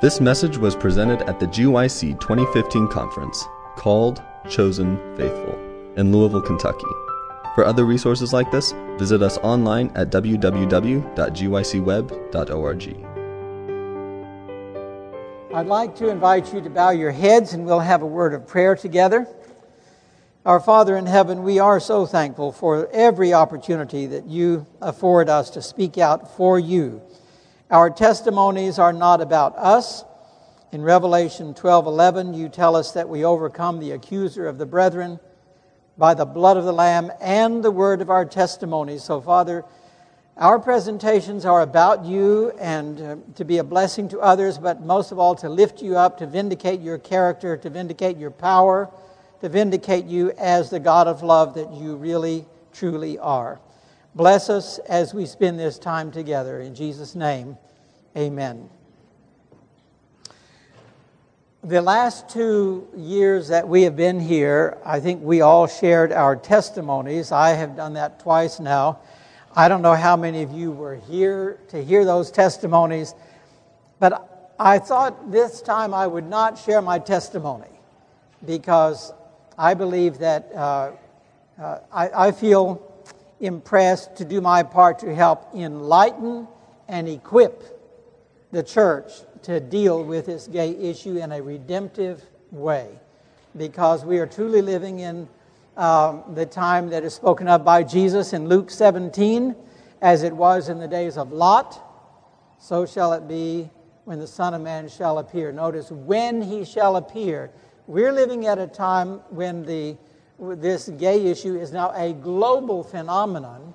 This message was presented at the GYC 2015 conference called Chosen Faithful in Louisville, Kentucky. For other resources like this, visit us online at www.gycweb.org. I'd like to invite you to bow your heads and we'll have a word of prayer together. Our Father in heaven, we are so thankful for every opportunity that you afford us to speak out for you. Our testimonies are not about us. In Revelation 12:11, you tell us that we overcome the accuser of the brethren by the blood of the lamb and the word of our testimony. So Father, our presentations are about you and uh, to be a blessing to others, but most of all to lift you up, to vindicate your character, to vindicate your power, to vindicate you as the God of love that you really, truly are. Bless us as we spend this time together. In Jesus' name, amen. The last two years that we have been here, I think we all shared our testimonies. I have done that twice now. I don't know how many of you were here to hear those testimonies, but I thought this time I would not share my testimony because I believe that uh, uh, I, I feel impressed to do my part to help enlighten and equip the church to deal with this gay issue in a redemptive way because we are truly living in um, the time that is spoken of by Jesus in Luke 17, as it was in the days of Lot, so shall it be when the Son of Man shall appear. Notice, when he shall appear. We're living at a time when the, this gay issue is now a global phenomenon,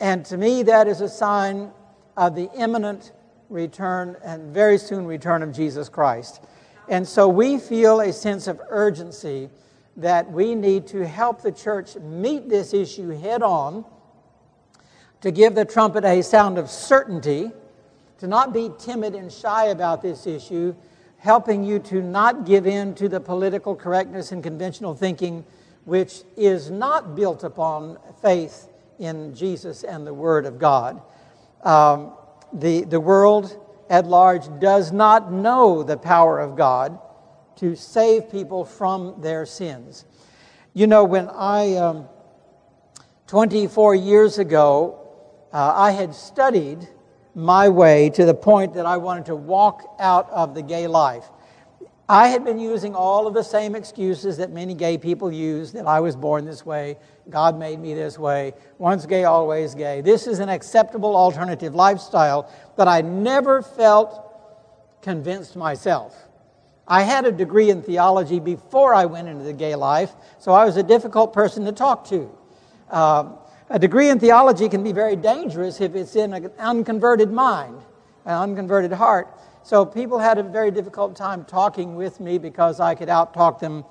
and to me, that is a sign of the imminent return and very soon return of Jesus Christ. And so we feel a sense of urgency that we need to help the church meet this issue head on, to give the trumpet a sound of certainty, to not be timid and shy about this issue, helping you to not give in to the political correctness and conventional thinking, which is not built upon faith in Jesus and the Word of God. Um, the, the world at large does not know the power of God to save people from their sins. You know, when I, um, 24 years ago, uh, I had studied my way to the point that I wanted to walk out of the gay life. I had been using all of the same excuses that many gay people use that I was born this way, God made me this way, once gay, always gay. This is an acceptable alternative lifestyle that I never felt convinced myself. I had a degree in theology before I went into the gay life, so I was a difficult person to talk to. Uh, a degree in theology can be very dangerous if it's in an unconverted mind, an unconverted heart. So people had a very difficult time talking with me because I could outtalk them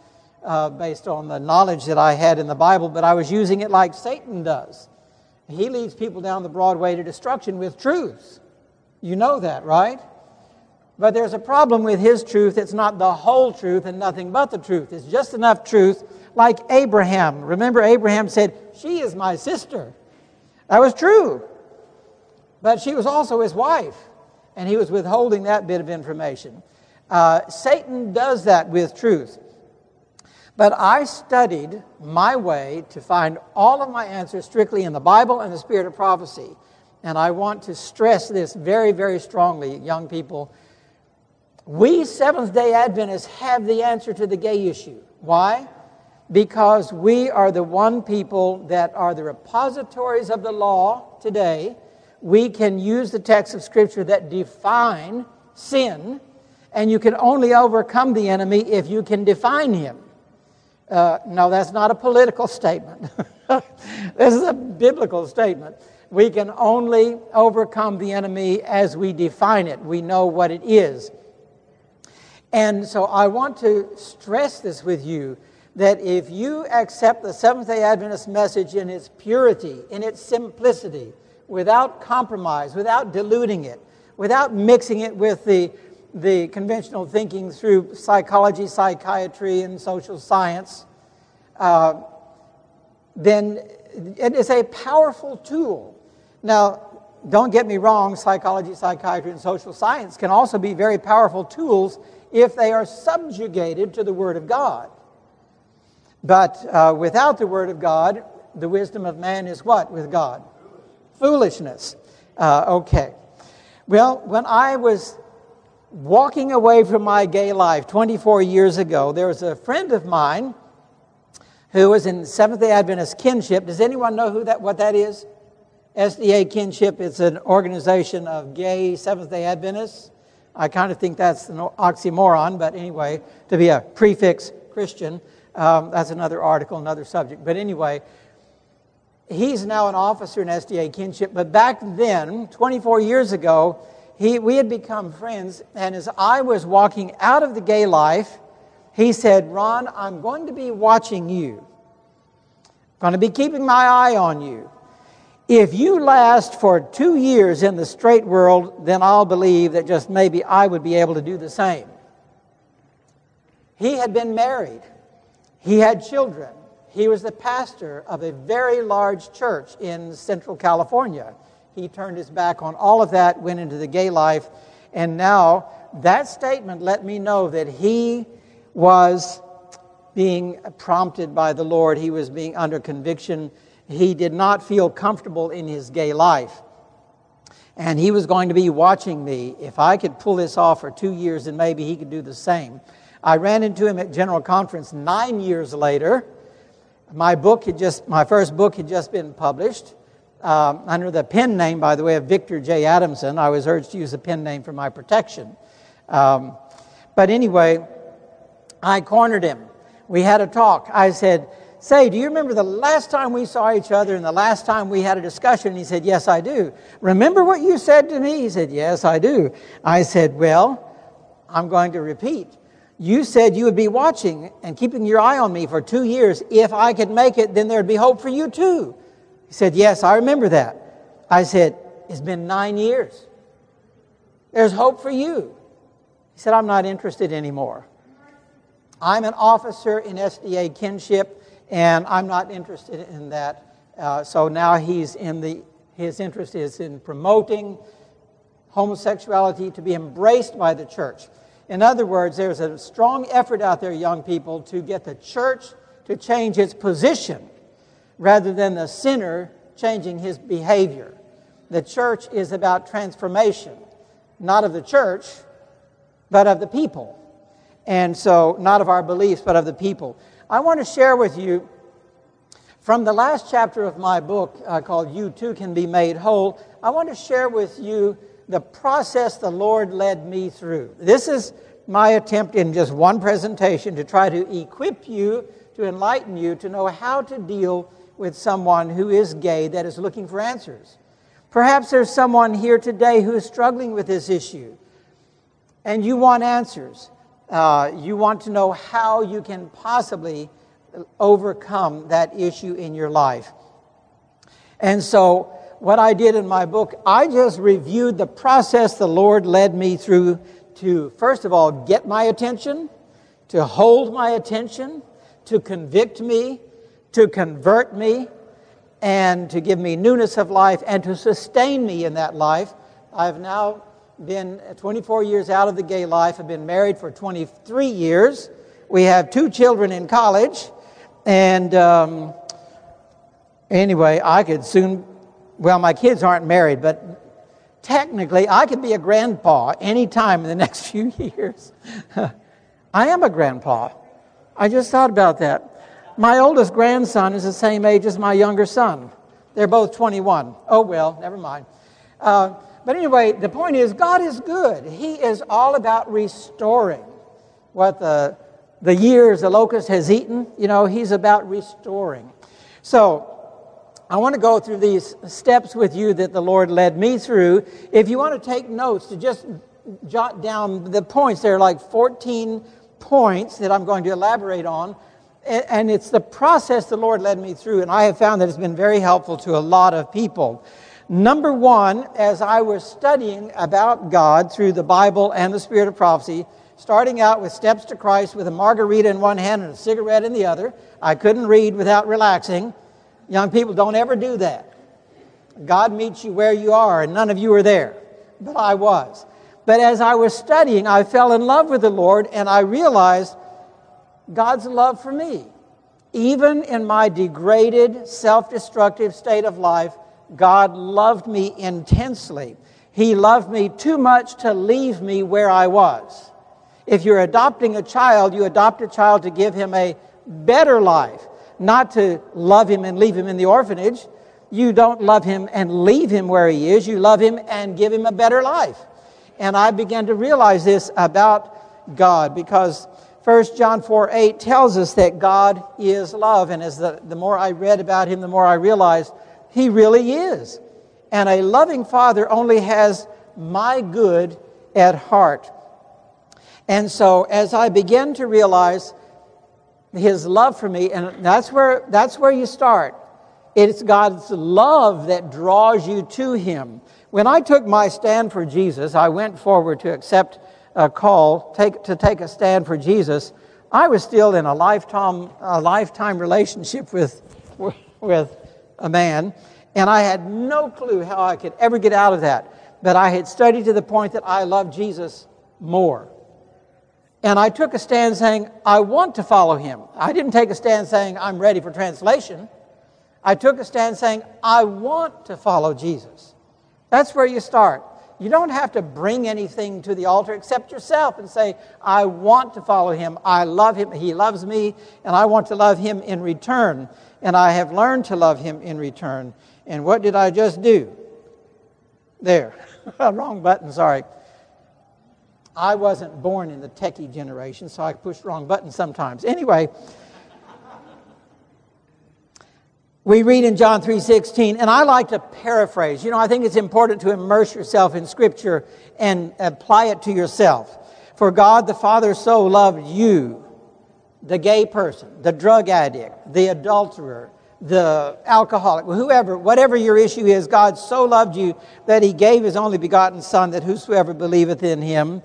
uh, based on the knowledge that I had in the Bible, but I was using it like Satan does. He leads people down the broad way to destruction with truths. You know that, right? But there's a problem with his truth. It's not the whole truth and nothing but the truth. It's just enough truth, like Abraham. Remember, Abraham said, She is my sister. That was true. But she was also his wife, and he was withholding that bit of information. Uh, Satan does that with truth. But I studied my way to find all of my answers strictly in the Bible and the spirit of prophecy. And I want to stress this very, very strongly, young people we Seventh day Adventists have the answer to the gay issue. Why? Because we are the one people that are the repositories of the law today. We can use the text of Scripture that define sin, and you can only overcome the enemy if you can define him. Uh, no, that's not a political statement. this is a biblical statement. We can only overcome the enemy as we define it. We know what it is. And so I want to stress this with you that if you accept the Seventh day Adventist message in its purity, in its simplicity, without compromise, without diluting it, without mixing it with the, the conventional thinking through psychology, psychiatry, and social science, uh, then it is a powerful tool. Now, don't get me wrong, psychology, psychiatry, and social science can also be very powerful tools if they are subjugated to the Word of God. But uh, without the Word of God, the wisdom of man is what with God? Foolishness. Uh, okay. Well, when I was walking away from my gay life 24 years ago, there was a friend of mine who was in Seventh day Adventist kinship. Does anyone know who that, what that is? SDA Kinship is an organization of gay Seventh day Adventists. I kind of think that's an oxymoron, but anyway, to be a prefix Christian, um, that's another article, another subject. But anyway, he's now an officer in SDA Kinship. But back then, 24 years ago, he, we had become friends. And as I was walking out of the gay life, he said, Ron, I'm going to be watching you. I'm going to be keeping my eye on you. If you last for two years in the straight world, then I'll believe that just maybe I would be able to do the same. He had been married, he had children. He was the pastor of a very large church in Central California. He turned his back on all of that, went into the gay life, and now that statement let me know that he was being prompted by the Lord. He was being under conviction. He did not feel comfortable in his gay life. And he was going to be watching me. If I could pull this off for two years, then maybe he could do the same. I ran into him at General Conference nine years later. My book had just, my first book had just been published um, under the pen name, by the way, of Victor J. Adamson. I was urged to use a pen name for my protection. Um, but anyway, I cornered him. We had a talk. I said, Say, do you remember the last time we saw each other and the last time we had a discussion? And he said, Yes, I do. Remember what you said to me? He said, Yes, I do. I said, Well, I'm going to repeat. You said you would be watching and keeping your eye on me for two years. If I could make it, then there'd be hope for you too. He said, Yes, I remember that. I said, It's been nine years. There's hope for you. He said, I'm not interested anymore. I'm an officer in SDA kinship, and I'm not interested in that. Uh, so now he's in the, his interest is in promoting homosexuality to be embraced by the church. In other words, there's a strong effort out there, young people, to get the church to change its position rather than the sinner changing his behavior. The church is about transformation, not of the church, but of the people. And so, not of our beliefs, but of the people. I want to share with you from the last chapter of my book uh, called You Too Can Be Made Whole. I want to share with you the process the Lord led me through. This is my attempt in just one presentation to try to equip you, to enlighten you, to know how to deal with someone who is gay that is looking for answers. Perhaps there's someone here today who is struggling with this issue and you want answers. Uh, you want to know how you can possibly overcome that issue in your life. And so, what I did in my book, I just reviewed the process the Lord led me through to, first of all, get my attention, to hold my attention, to convict me, to convert me and to give me newness of life and to sustain me in that life. I've now been 24 years out of the gay life. I've been married for 23 years. We have two children in college. And um, anyway, I could soon, well, my kids aren't married, but technically I could be a grandpa anytime in the next few years. I am a grandpa. I just thought about that. My oldest grandson is the same age as my younger son. They're both 21. Oh, well, never mind. Uh, but anyway, the point is, God is good. He is all about restoring what the, the years the locust has eaten. You know, He's about restoring. So, I want to go through these steps with you that the Lord led me through. If you want to take notes, to just jot down the points, there are like 14 points that I'm going to elaborate on and it's the process the Lord led me through, and I have found that it's been very helpful to a lot of people. Number one, as I was studying about God through the Bible and the Spirit of prophecy, starting out with Steps to Christ with a margarita in one hand and a cigarette in the other, I couldn't read without relaxing. Young people, don't ever do that. God meets you where you are, and none of you are there, but I was. But as I was studying, I fell in love with the Lord, and I realized God's love for me. Even in my degraded, self destructive state of life, God loved me intensely. He loved me too much to leave me where I was. If you're adopting a child, you adopt a child to give him a better life, not to love him and leave him in the orphanage. You don't love him and leave him where he is. You love him and give him a better life. And I began to realize this about God because 1 John 4 8 tells us that God is love. And as the, the more I read about him, the more I realized he really is. And a loving father only has my good at heart. And so as I began to realize his love for me, and that's where, that's where you start. It's God's love that draws you to him. When I took my stand for Jesus, I went forward to accept a call take, to take a stand for Jesus. I was still in a lifetime, a lifetime relationship with, with a man, and I had no clue how I could ever get out of that. But I had studied to the point that I loved Jesus more. And I took a stand saying, I want to follow him. I didn't take a stand saying, I'm ready for translation. I took a stand saying, I want to follow Jesus. That's where you start. You don't have to bring anything to the altar except yourself and say, I want to follow him. I love him. He loves me, and I want to love him in return. And I have learned to love him in return. And what did I just do? There. wrong button, sorry. I wasn't born in the techie generation, so I push wrong buttons sometimes. Anyway, we read in John 3:16, and I like to paraphrase. You know, I think it's important to immerse yourself in scripture and apply it to yourself. For God the Father so loved you, the gay person, the drug addict, the adulterer, the alcoholic, whoever, whatever your issue is, God so loved you that he gave his only begotten Son, that whosoever believeth in him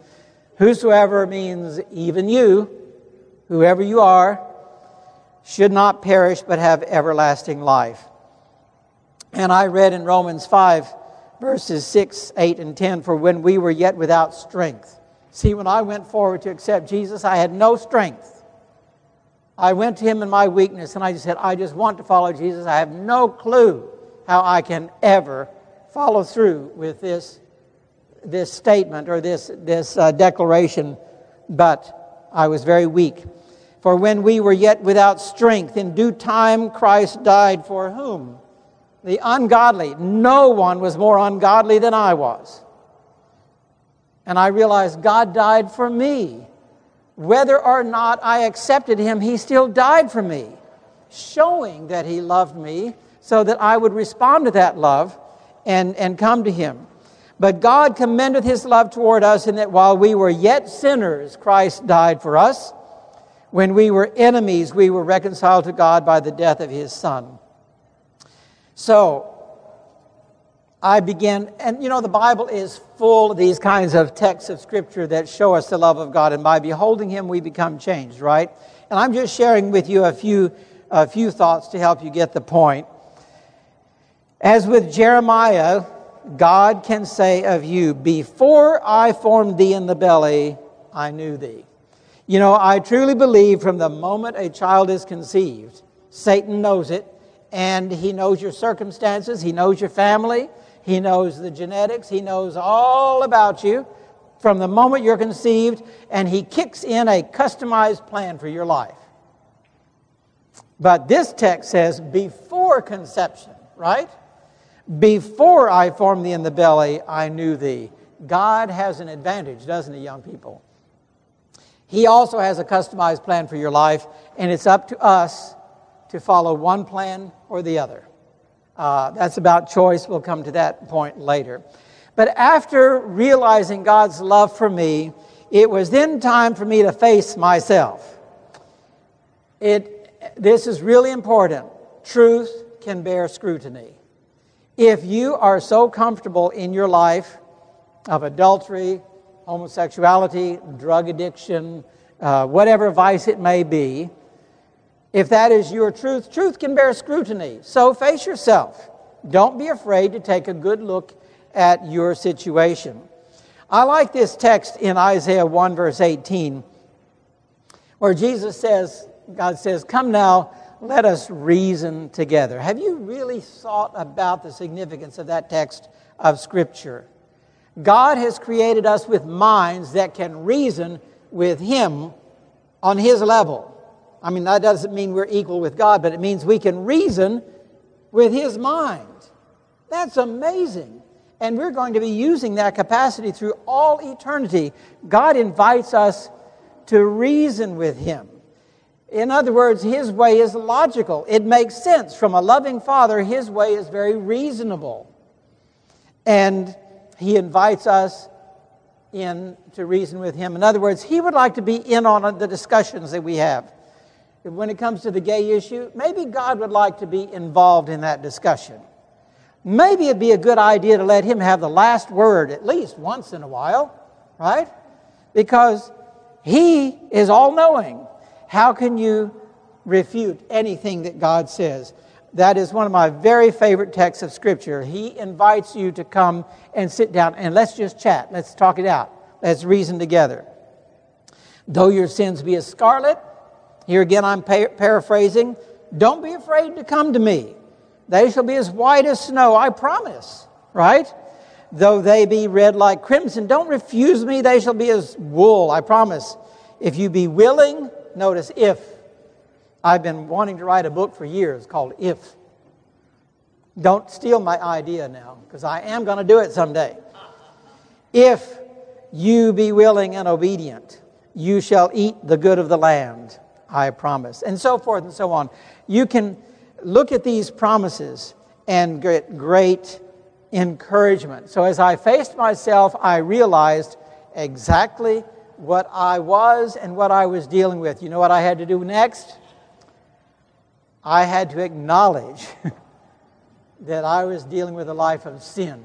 Whosoever means even you, whoever you are, should not perish but have everlasting life. And I read in Romans 5, verses 6, 8, and 10 For when we were yet without strength. See, when I went forward to accept Jesus, I had no strength. I went to him in my weakness and I just said, I just want to follow Jesus. I have no clue how I can ever follow through with this this statement or this, this uh, declaration, but I was very weak. For when we were yet without strength, in due time Christ died for whom? The ungodly. No one was more ungodly than I was. And I realized God died for me. Whether or not I accepted him, he still died for me, showing that he loved me so that I would respond to that love and, and come to him. But God commendeth his love toward us in that while we were yet sinners, Christ died for us. When we were enemies, we were reconciled to God by the death of his Son. So, I begin, and you know, the Bible is full of these kinds of texts of Scripture that show us the love of God, and by beholding Him, we become changed, right? And I'm just sharing with you a few, a few thoughts to help you get the point. As with Jeremiah, God can say of you, Before I formed thee in the belly, I knew thee. You know, I truly believe from the moment a child is conceived, Satan knows it, and he knows your circumstances, he knows your family, he knows the genetics, he knows all about you from the moment you're conceived, and he kicks in a customized plan for your life. But this text says before conception, right? Before I formed thee in the belly, I knew thee. God has an advantage, doesn't he, young people? He also has a customized plan for your life, and it's up to us to follow one plan or the other. Uh, that's about choice. We'll come to that point later. But after realizing God's love for me, it was then time for me to face myself. It, this is really important. Truth can bear scrutiny. If you are so comfortable in your life of adultery, homosexuality, drug addiction, uh, whatever vice it may be, if that is your truth, truth can bear scrutiny. So face yourself. Don't be afraid to take a good look at your situation. I like this text in Isaiah 1, verse 18, where Jesus says, God says, Come now, let us reason together. Have you really thought about the significance of that text of Scripture? God has created us with minds that can reason with Him on His level. I mean, that doesn't mean we're equal with God, but it means we can reason with His mind. That's amazing. And we're going to be using that capacity through all eternity. God invites us to reason with Him. In other words, his way is logical. It makes sense. From a loving father, his way is very reasonable. And he invites us in to reason with him. In other words, he would like to be in on the discussions that we have. When it comes to the gay issue, maybe God would like to be involved in that discussion. Maybe it'd be a good idea to let him have the last word at least once in a while, right? Because he is all knowing. How can you refute anything that God says? That is one of my very favorite texts of Scripture. He invites you to come and sit down and let's just chat. Let's talk it out. Let's reason together. Though your sins be as scarlet, here again I'm paraphrasing, don't be afraid to come to me. They shall be as white as snow, I promise, right? Though they be red like crimson, don't refuse me, they shall be as wool, I promise. If you be willing, Notice if. I've been wanting to write a book for years called If. Don't steal my idea now, because I am going to do it someday. If you be willing and obedient, you shall eat the good of the land, I promise. And so forth and so on. You can look at these promises and get great encouragement. So as I faced myself, I realized exactly what I was and what I was dealing with. You know what I had to do next? I had to acknowledge that I was dealing with a life of sin.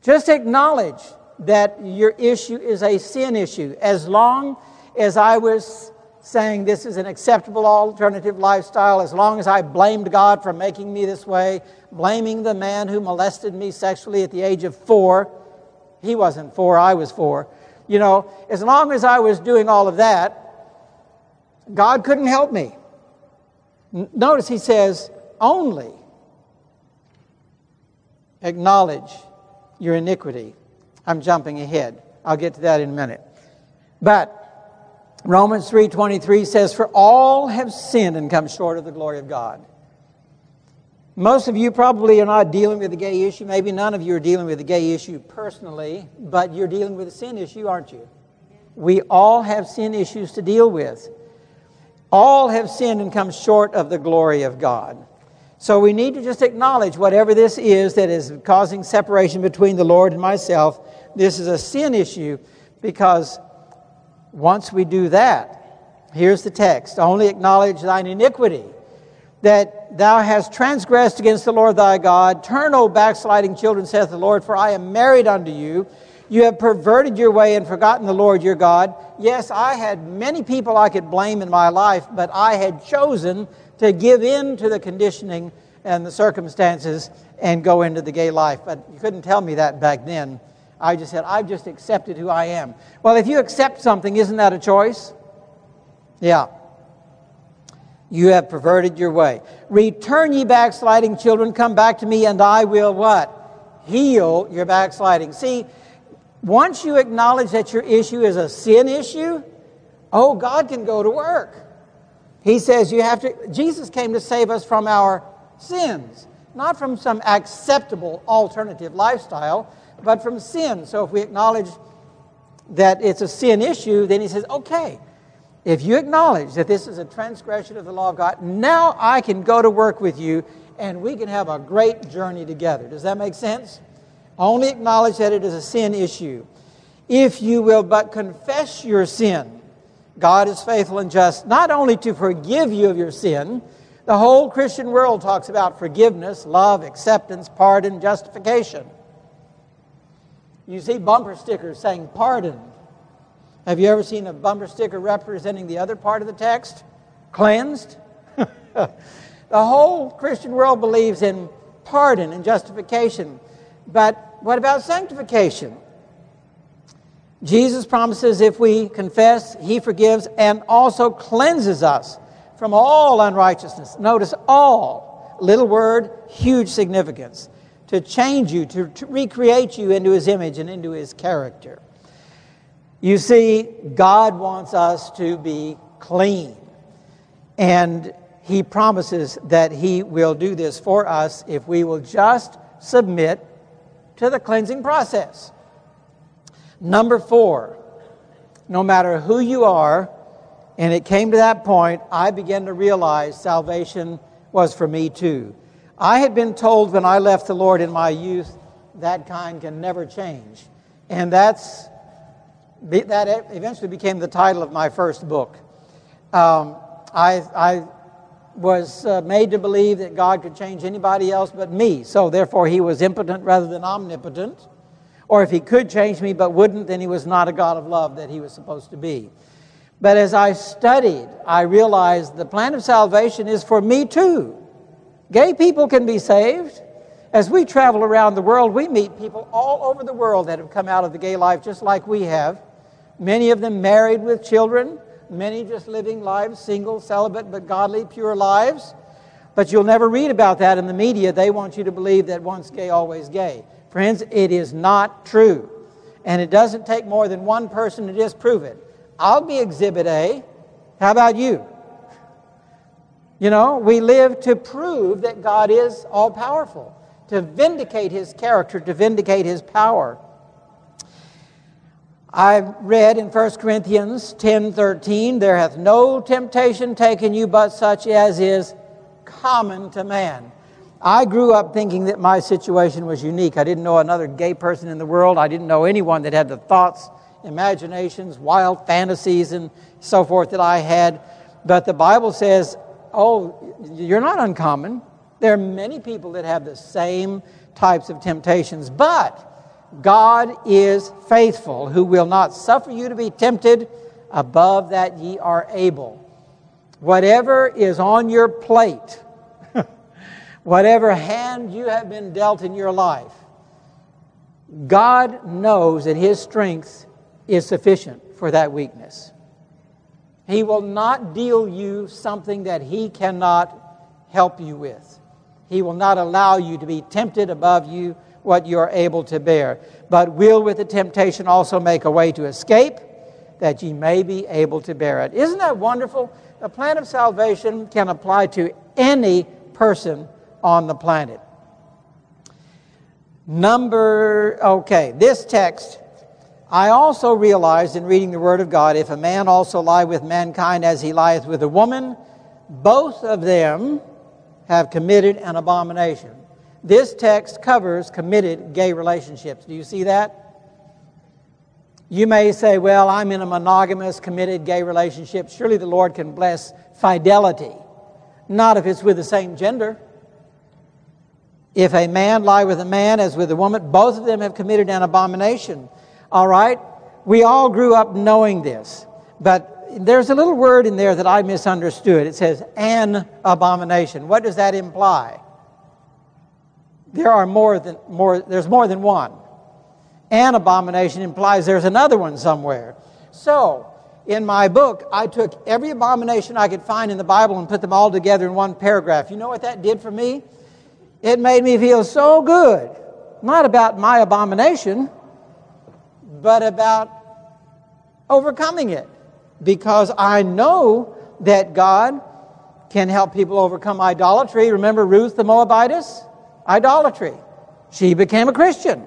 Just acknowledge that your issue is a sin issue. As long as I was saying this is an acceptable alternative lifestyle, as long as I blamed God for making me this way, blaming the man who molested me sexually at the age of four, he wasn't four, I was four. You know, as long as I was doing all of that, God couldn't help me. Notice he says, only acknowledge your iniquity. I'm jumping ahead. I'll get to that in a minute. But Romans 3:23 says for all have sinned and come short of the glory of God. Most of you probably are not dealing with the gay issue. Maybe none of you are dealing with the gay issue personally, but you're dealing with a sin issue, aren't you? We all have sin issues to deal with. All have sinned and come short of the glory of God. So we need to just acknowledge whatever this is that is causing separation between the Lord and myself. This is a sin issue because once we do that, here's the text only acknowledge thine iniquity that thou hast transgressed against the Lord thy God. Turn, O backsliding children, saith the Lord, for I am married unto you. You have perverted your way and forgotten the Lord your God. Yes, I had many people I could blame in my life, but I had chosen to give in to the conditioning and the circumstances and go into the gay life. But you couldn't tell me that back then. I just said, I've just accepted who I am. Well, if you accept something, isn't that a choice? Yeah. You have perverted your way. Return, ye backsliding children, come back to me, and I will what? Heal your backsliding. See, once you acknowledge that your issue is a sin issue, oh, God can go to work. He says you have to, Jesus came to save us from our sins, not from some acceptable alternative lifestyle, but from sin. So if we acknowledge that it's a sin issue, then he says, okay, if you acknowledge that this is a transgression of the law of God, now I can go to work with you and we can have a great journey together. Does that make sense? Only acknowledge that it is a sin issue. If you will but confess your sin, God is faithful and just not only to forgive you of your sin, the whole Christian world talks about forgiveness, love, acceptance, pardon, justification. You see bumper stickers saying pardon, have you ever seen a bumper sticker representing the other part of the text? Cleansed? the whole Christian world believes in pardon and justification. But what about sanctification? Jesus promises if we confess, He forgives and also cleanses us from all unrighteousness. Notice all, little word, huge significance. To change you, to, to recreate you into His image and into His character. You see, God wants us to be clean. And He promises that He will do this for us if we will just submit to the cleansing process. Number four, no matter who you are, and it came to that point, I began to realize salvation was for me too. I had been told when I left the Lord in my youth, that kind can never change. And that's, that eventually became the title of my first book. Um, I, I was uh, made to believe that God could change anybody else but me. So therefore, he was impotent rather than omnipotent. Or if he could change me but wouldn't, then he was not a God of love that he was supposed to be. But as I studied, I realized the plan of salvation is for me too. Gay people can be saved. As we travel around the world, we meet people all over the world that have come out of the gay life just like we have. Many of them married with children, many just living lives, single, celibate, but godly, pure lives. But you'll never read about that in the media. They want you to believe that once gay, always gay. Friends, it is not true. And it doesn't take more than one person to disprove it. I'll be exhibit A. How about you? You know, we live to prove that God is all powerful, to vindicate his character, to vindicate his power. I read in 1 Corinthians 10:13, there hath no temptation taken you but such as is common to man. I grew up thinking that my situation was unique. I didn't know another gay person in the world. I didn't know anyone that had the thoughts, imaginations, wild fantasies, and so forth that I had. But the Bible says, oh, you're not uncommon. There are many people that have the same types of temptations. But God is faithful, who will not suffer you to be tempted above that ye are able. Whatever is on your plate, whatever hand you have been dealt in your life, God knows that His strength is sufficient for that weakness. He will not deal you something that He cannot help you with. He will not allow you to be tempted above you what you are able to bear, but will with the temptation also make a way to escape that ye may be able to bear it. Isn't that wonderful? The plan of salvation can apply to any person on the planet. Number, okay, this text, I also realized in reading the Word of God if a man also lie with mankind as he lieth with a woman, both of them have committed an abomination. This text covers committed gay relationships. Do you see that? You may say, Well, I'm in a monogamous, committed gay relationship. Surely the Lord can bless fidelity. Not if it's with the same gender. If a man lie with a man as with a woman, both of them have committed an abomination. All right? We all grew up knowing this. But there's a little word in there that I misunderstood. It says an abomination. What does that imply? There are more than more there's more than one. An abomination implies there's another one somewhere. So, in my book, I took every abomination I could find in the Bible and put them all together in one paragraph. You know what that did for me? It made me feel so good, not about my abomination, but about overcoming it. Because I know that God can help people overcome idolatry. Remember Ruth the Moabitess? Idolatry. She became a Christian.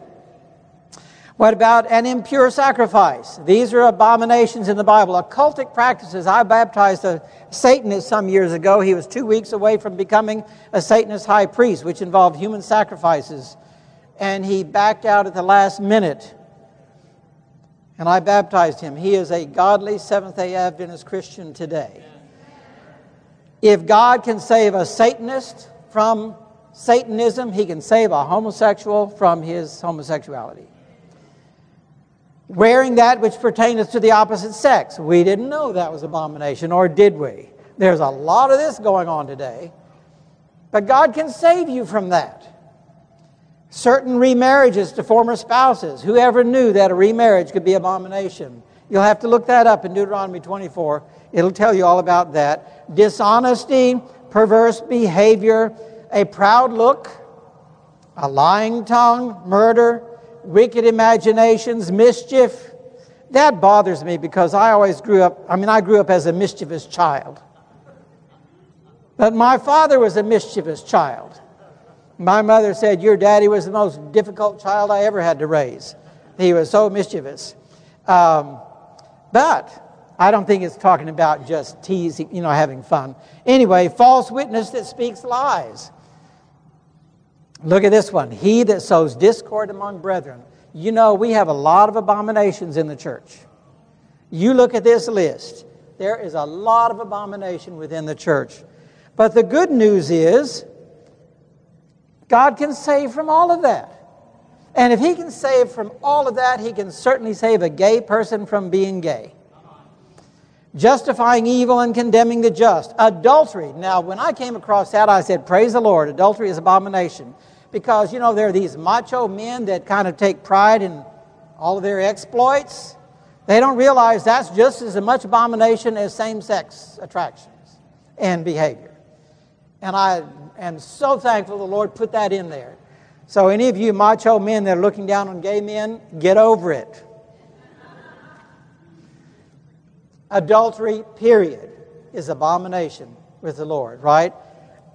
What about an impure sacrifice? These are abominations in the Bible. Occultic practices. I baptized a Satanist some years ago. He was two weeks away from becoming a Satanist high priest, which involved human sacrifices. And he backed out at the last minute. And I baptized him. He is a godly Seventh day Adventist Christian today. If God can save a Satanist from Satanism, he can save a homosexual from his homosexuality wearing that which pertaineth to the opposite sex. We didn't know that was abomination, or did we? There's a lot of this going on today. But God can save you from that. Certain remarriages to former spouses. Whoever knew that a remarriage could be abomination? You'll have to look that up in Deuteronomy 24. It'll tell you all about that. Dishonesty, perverse behavior, a proud look, a lying tongue, murder, wicked imaginations, mischief. That bothers me because I always grew up, I mean, I grew up as a mischievous child. But my father was a mischievous child. My mother said, Your daddy was the most difficult child I ever had to raise. He was so mischievous. Um, but I don't think it's talking about just teasing, you know, having fun. Anyway, false witness that speaks lies. Look at this one. He that sows discord among brethren. You know, we have a lot of abominations in the church. You look at this list, there is a lot of abomination within the church. But the good news is, God can save from all of that. And if He can save from all of that, He can certainly save a gay person from being gay. Justifying evil and condemning the just. Adultery. Now, when I came across that, I said, Praise the Lord, adultery is abomination because, you know, there are these macho men that kind of take pride in all of their exploits. They don't realize that's just as much abomination as same sex attractions and behavior. And I am so thankful the Lord put that in there. So, any of you macho men that are looking down on gay men, get over it. Adultery, period, is abomination with the Lord, right?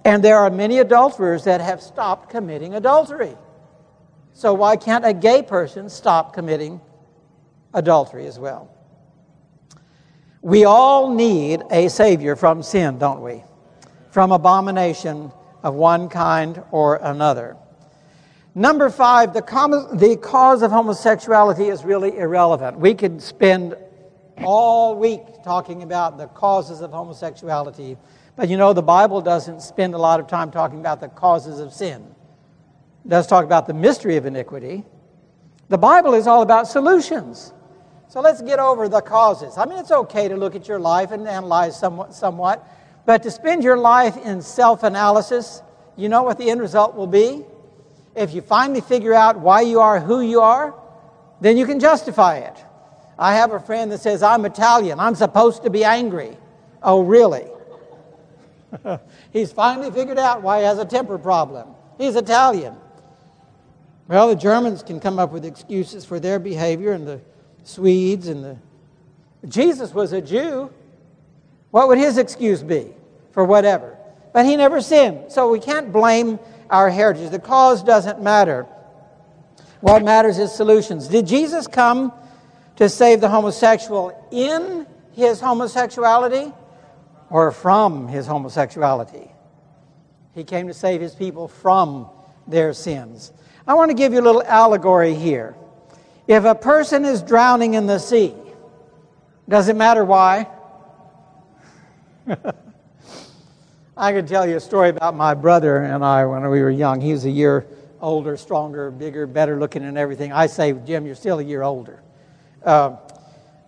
And there are many adulterers that have stopped committing adultery. So, why can't a gay person stop committing adultery as well? We all need a Savior from sin, don't we? From abomination of one kind or another. Number five, the, com- the cause of homosexuality is really irrelevant. We could spend all week talking about the causes of homosexuality but you know, the Bible doesn't spend a lot of time talking about the causes of sin. It does talk about the mystery of iniquity. The Bible is all about solutions. So let's get over the causes. I mean, it's okay to look at your life and analyze somewhat, somewhat but to spend your life in self analysis, you know what the end result will be? If you finally figure out why you are who you are, then you can justify it. I have a friend that says, I'm Italian. I'm supposed to be angry. Oh, really? He's finally figured out why he has a temper problem. He's Italian. Well, the Germans can come up with excuses for their behavior, and the Swedes and the. Jesus was a Jew. What would his excuse be for whatever? But he never sinned. So we can't blame our heritage. The cause doesn't matter. What matters is solutions. Did Jesus come to save the homosexual in his homosexuality? or from his homosexuality. He came to save his people from their sins. I want to give you a little allegory here. If a person is drowning in the sea, does it matter why? I could tell you a story about my brother and I when we were young. He was a year older, stronger, bigger, better looking, and everything. I say, Jim, you're still a year older. Uh,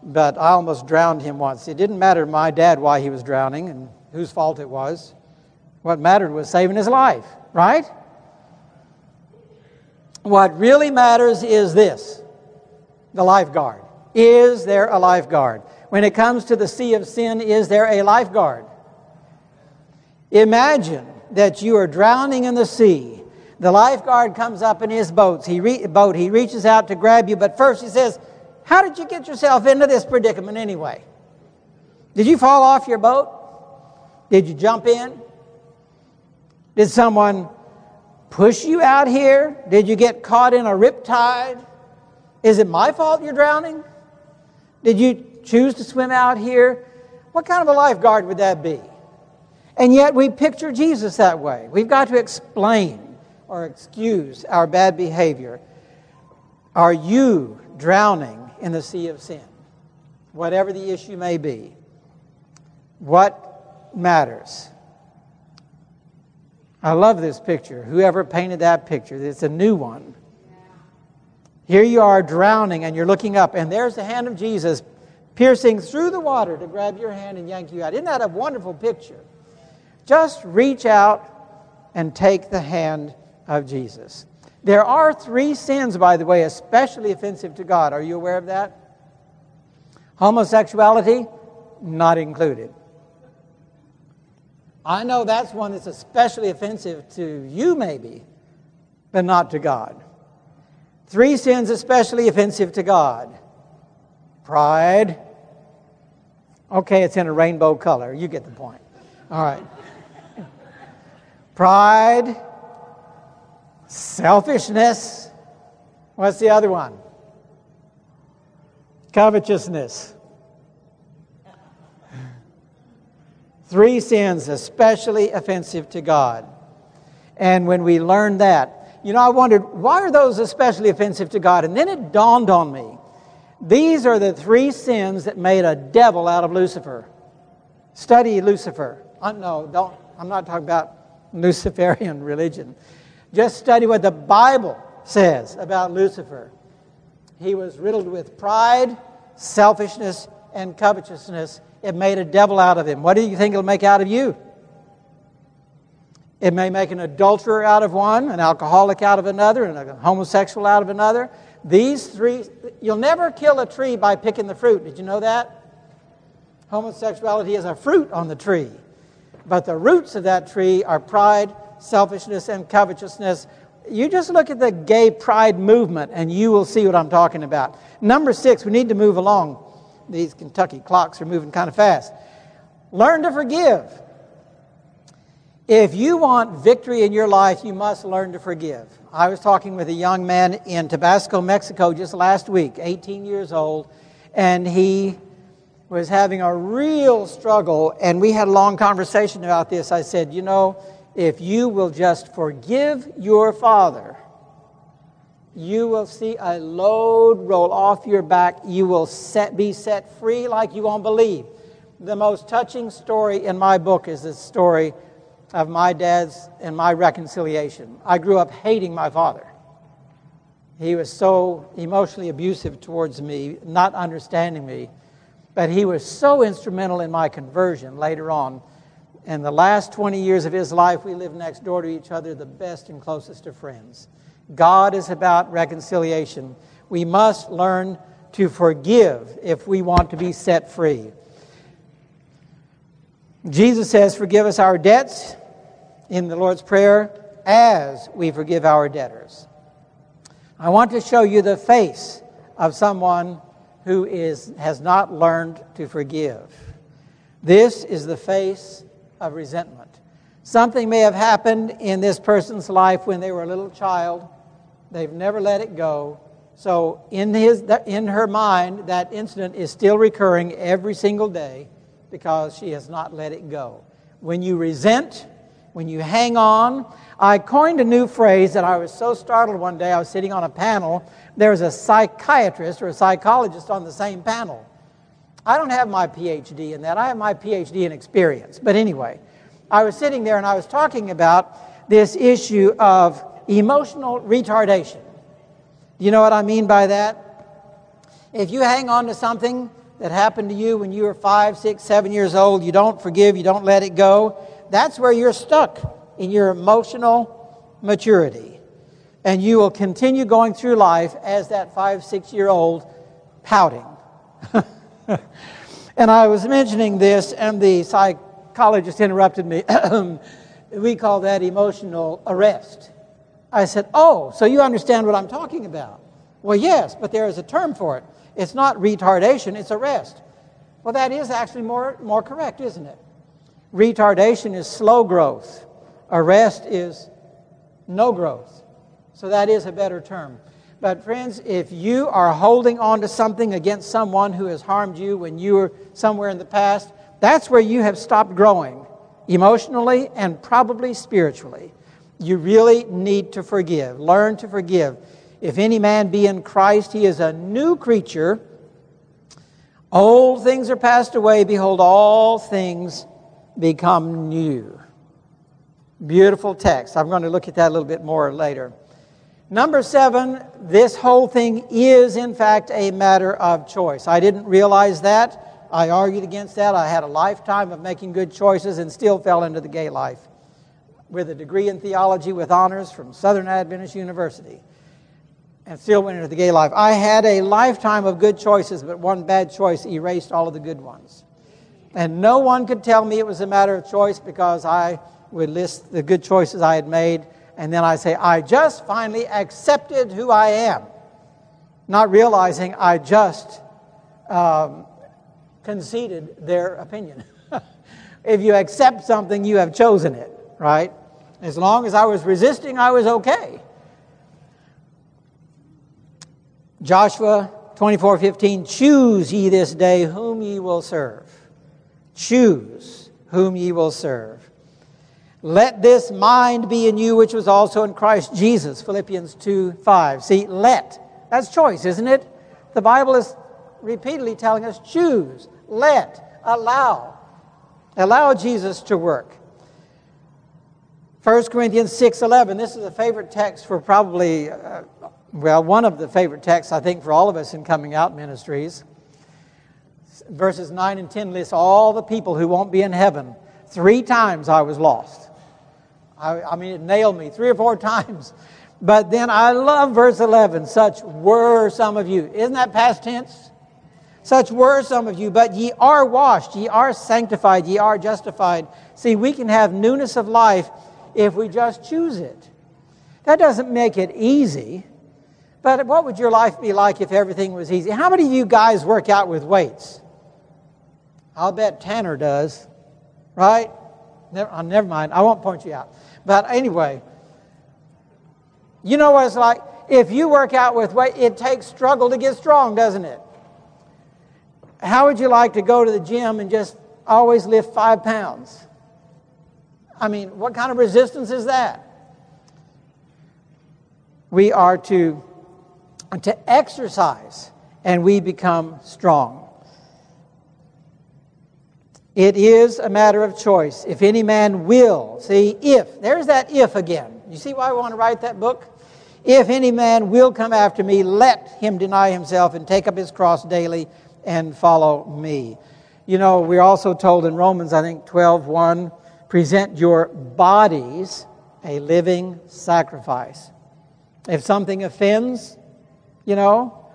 but I almost drowned him once. It didn't matter to my dad why he was drowning and whose fault it was. What mattered was saving his life, right? What really matters is this the lifeguard. Is there a lifeguard? When it comes to the sea of sin, is there a lifeguard? Imagine that you are drowning in the sea. The lifeguard comes up in his boat. He, re- boat. he reaches out to grab you, but first he says, how did you get yourself into this predicament anyway? Did you fall off your boat? Did you jump in? Did someone push you out here? Did you get caught in a riptide? Is it my fault you're drowning? Did you choose to swim out here? What kind of a lifeguard would that be? And yet we picture Jesus that way. We've got to explain or excuse our bad behavior. Are you drowning in the sea of sin, whatever the issue may be. What matters? I love this picture. Whoever painted that picture, it's a new one. Here you are drowning and you're looking up, and there's the hand of Jesus piercing through the water to grab your hand and yank you out. Isn't that a wonderful picture? Just reach out and take the hand of Jesus. There are three sins, by the way, especially offensive to God. Are you aware of that? Homosexuality, not included. I know that's one that's especially offensive to you, maybe, but not to God. Three sins especially offensive to God pride. Okay, it's in a rainbow color. You get the point. All right. Pride, selfishness. What's the other one? Covetousness. Three sins especially offensive to God. And when we learn that, you know, I wondered, why are those especially offensive to God? And then it dawned on me. These are the three sins that made a devil out of Lucifer. Study Lucifer. Uh, no, don't. I'm not talking about Luciferian religion. Just study what the Bible says about Lucifer. He was riddled with pride, selfishness, and covetousness, it made a devil out of him. What do you think it'll make out of you? It may make an adulterer out of one, an alcoholic out of another, and a homosexual out of another. These three, you'll never kill a tree by picking the fruit. Did you know that? Homosexuality is a fruit on the tree. But the roots of that tree are pride, selfishness, and covetousness. You just look at the gay pride movement and you will see what I'm talking about. Number six, we need to move along these Kentucky clocks are moving kind of fast. Learn to forgive. If you want victory in your life, you must learn to forgive. I was talking with a young man in Tabasco, Mexico, just last week, 18 years old, and he was having a real struggle, and we had a long conversation about this. I said, You know, if you will just forgive your father, you will see a load roll off your back. You will set, be set free like you won't believe. The most touching story in my book is the story of my dad's and my reconciliation. I grew up hating my father. He was so emotionally abusive towards me, not understanding me, but he was so instrumental in my conversion later on. In the last 20 years of his life, we lived next door to each other, the best and closest of friends. God is about reconciliation. We must learn to forgive if we want to be set free. Jesus says, Forgive us our debts in the Lord's Prayer as we forgive our debtors. I want to show you the face of someone who is, has not learned to forgive. This is the face of resentment. Something may have happened in this person's life when they were a little child They've never let it go. So in, his, in her mind, that incident is still recurring every single day because she has not let it go. When you resent, when you hang on, I coined a new phrase that I was so startled one day. I was sitting on a panel. There was a psychiatrist or a psychologist on the same panel. I don't have my PhD in that. I have my PhD in experience. But anyway, I was sitting there and I was talking about this issue of emotional retardation. You know what I mean by that? If you hang on to something that happened to you when you were five, six, seven years old, you don't forgive, you don't let it go, that's where you're stuck in your emotional maturity. And you will continue going through life as that five, six year old pouting. and I was mentioning this, and the psychologist interrupted me. we call that emotional arrest. I said, Oh, so you understand what I'm talking about? Well, yes, but there is a term for it. It's not retardation, it's arrest. Well, that is actually more, more correct, isn't it? Retardation is slow growth, arrest is no growth. So that is a better term. But, friends, if you are holding on to something against someone who has harmed you when you were somewhere in the past, that's where you have stopped growing emotionally and probably spiritually. You really need to forgive. Learn to forgive. If any man be in Christ, he is a new creature. Old things are passed away. Behold, all things become new. Beautiful text. I'm going to look at that a little bit more later. Number seven, this whole thing is, in fact, a matter of choice. I didn't realize that. I argued against that. I had a lifetime of making good choices and still fell into the gay life. with a degree in theology with honors from Southern Adventist University and still went into the gay life. I had a lifetime of good choices, but one bad choice erased all of the good ones. And no one could tell me it was a matter of choice because I would list the good choices I had made, and then I say, I just finally accepted who I am, not realizing I just um, conceded their opinion. if you accept something, you have chosen it, right? As long as I was resisting, I was okay. Joshua 24:15 Choose ye this day whom ye will serve. Choose whom ye will serve. Let this mind be in you which was also in Christ Jesus. Philippians 2 5. See, let. That's choice, isn't it? The Bible is repeatedly telling us choose, let, allow. Allow Jesus to work. 1 Corinthians 6:11. This is a favorite text for probably uh, well, one of the favorite texts, I think, for all of us in coming out ministries. Verses 9 and 10 list all the people who won't be in heaven. Three times I was lost. I, I mean, it nailed me three or four times. But then I love verse 11. Such were some of you. Isn't that past tense? Such were some of you, but ye are washed, ye are sanctified, ye are justified. See, we can have newness of life if we just choose it. That doesn't make it easy. But what would your life be like if everything was easy? How many of you guys work out with weights? I'll bet Tanner does, right? Never, oh, uh, never mind. I won't point you out. But anyway, you know what it's like? If you work out with weight, it takes struggle to get strong, doesn't it? How would you like to go to the gym and just always lift five pounds? I mean, what kind of resistance is that? We are to to exercise and we become strong. It is a matter of choice. If any man will, see, if, there's that if again. You see why I want to write that book? If any man will come after me, let him deny himself and take up his cross daily and follow me. You know, we're also told in Romans, I think 12 1, present your bodies a living sacrifice. If something offends, you know?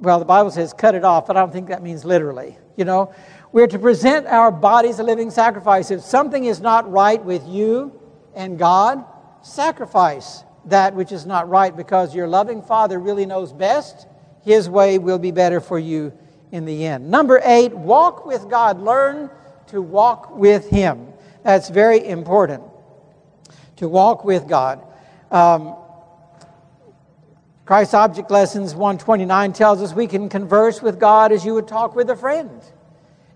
Well, the Bible says cut it off, but I don't think that means literally, you know? We're to present our bodies a living sacrifice. If something is not right with you and God, sacrifice that which is not right because your loving Father really knows best. His way will be better for you in the end. Number eight, walk with God. Learn to walk with Him. That's very important. To walk with God. Um, Christ Object Lessons 129 tells us we can converse with God as you would talk with a friend.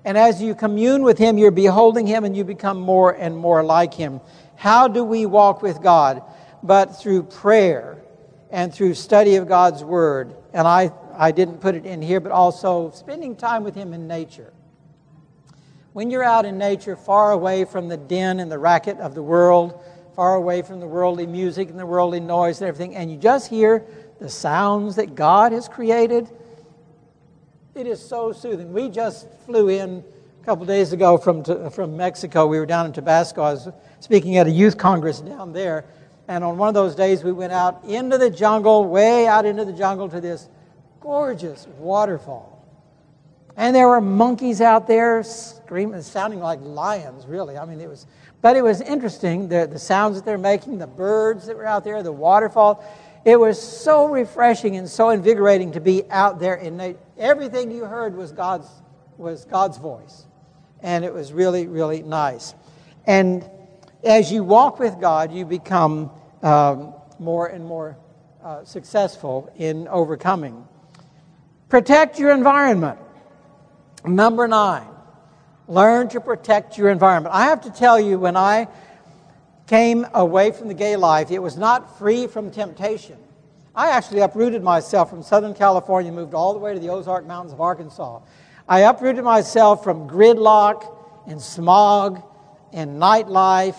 And as you commune with Him, you're beholding Him and you become more and more like Him. How do we walk with God? But through prayer and through study of God's Word. And I, I didn't put it in here, but also spending time with Him in nature. When you're out in nature, far away from the din and the racket of the world, far away from the worldly music and the worldly noise and everything, and you just hear the sounds that God has created. It is so soothing. We just flew in a couple days ago from, from Mexico. We were down in Tabasco. I was speaking at a youth congress down there. And on one of those days, we went out into the jungle, way out into the jungle to this gorgeous waterfall. And there were monkeys out there screaming, sounding like lions, really. I mean, it was, but it was interesting the, the sounds that they're making, the birds that were out there, the waterfall. It was so refreshing and so invigorating to be out there in nature. Everything you heard was God's, was God's voice. And it was really, really nice. And as you walk with God, you become um, more and more uh, successful in overcoming. Protect your environment. Number nine, learn to protect your environment. I have to tell you, when I came away from the gay life, it was not free from temptation. I actually uprooted myself from Southern California moved all the way to the Ozark Mountains of Arkansas. I uprooted myself from gridlock and smog and nightlife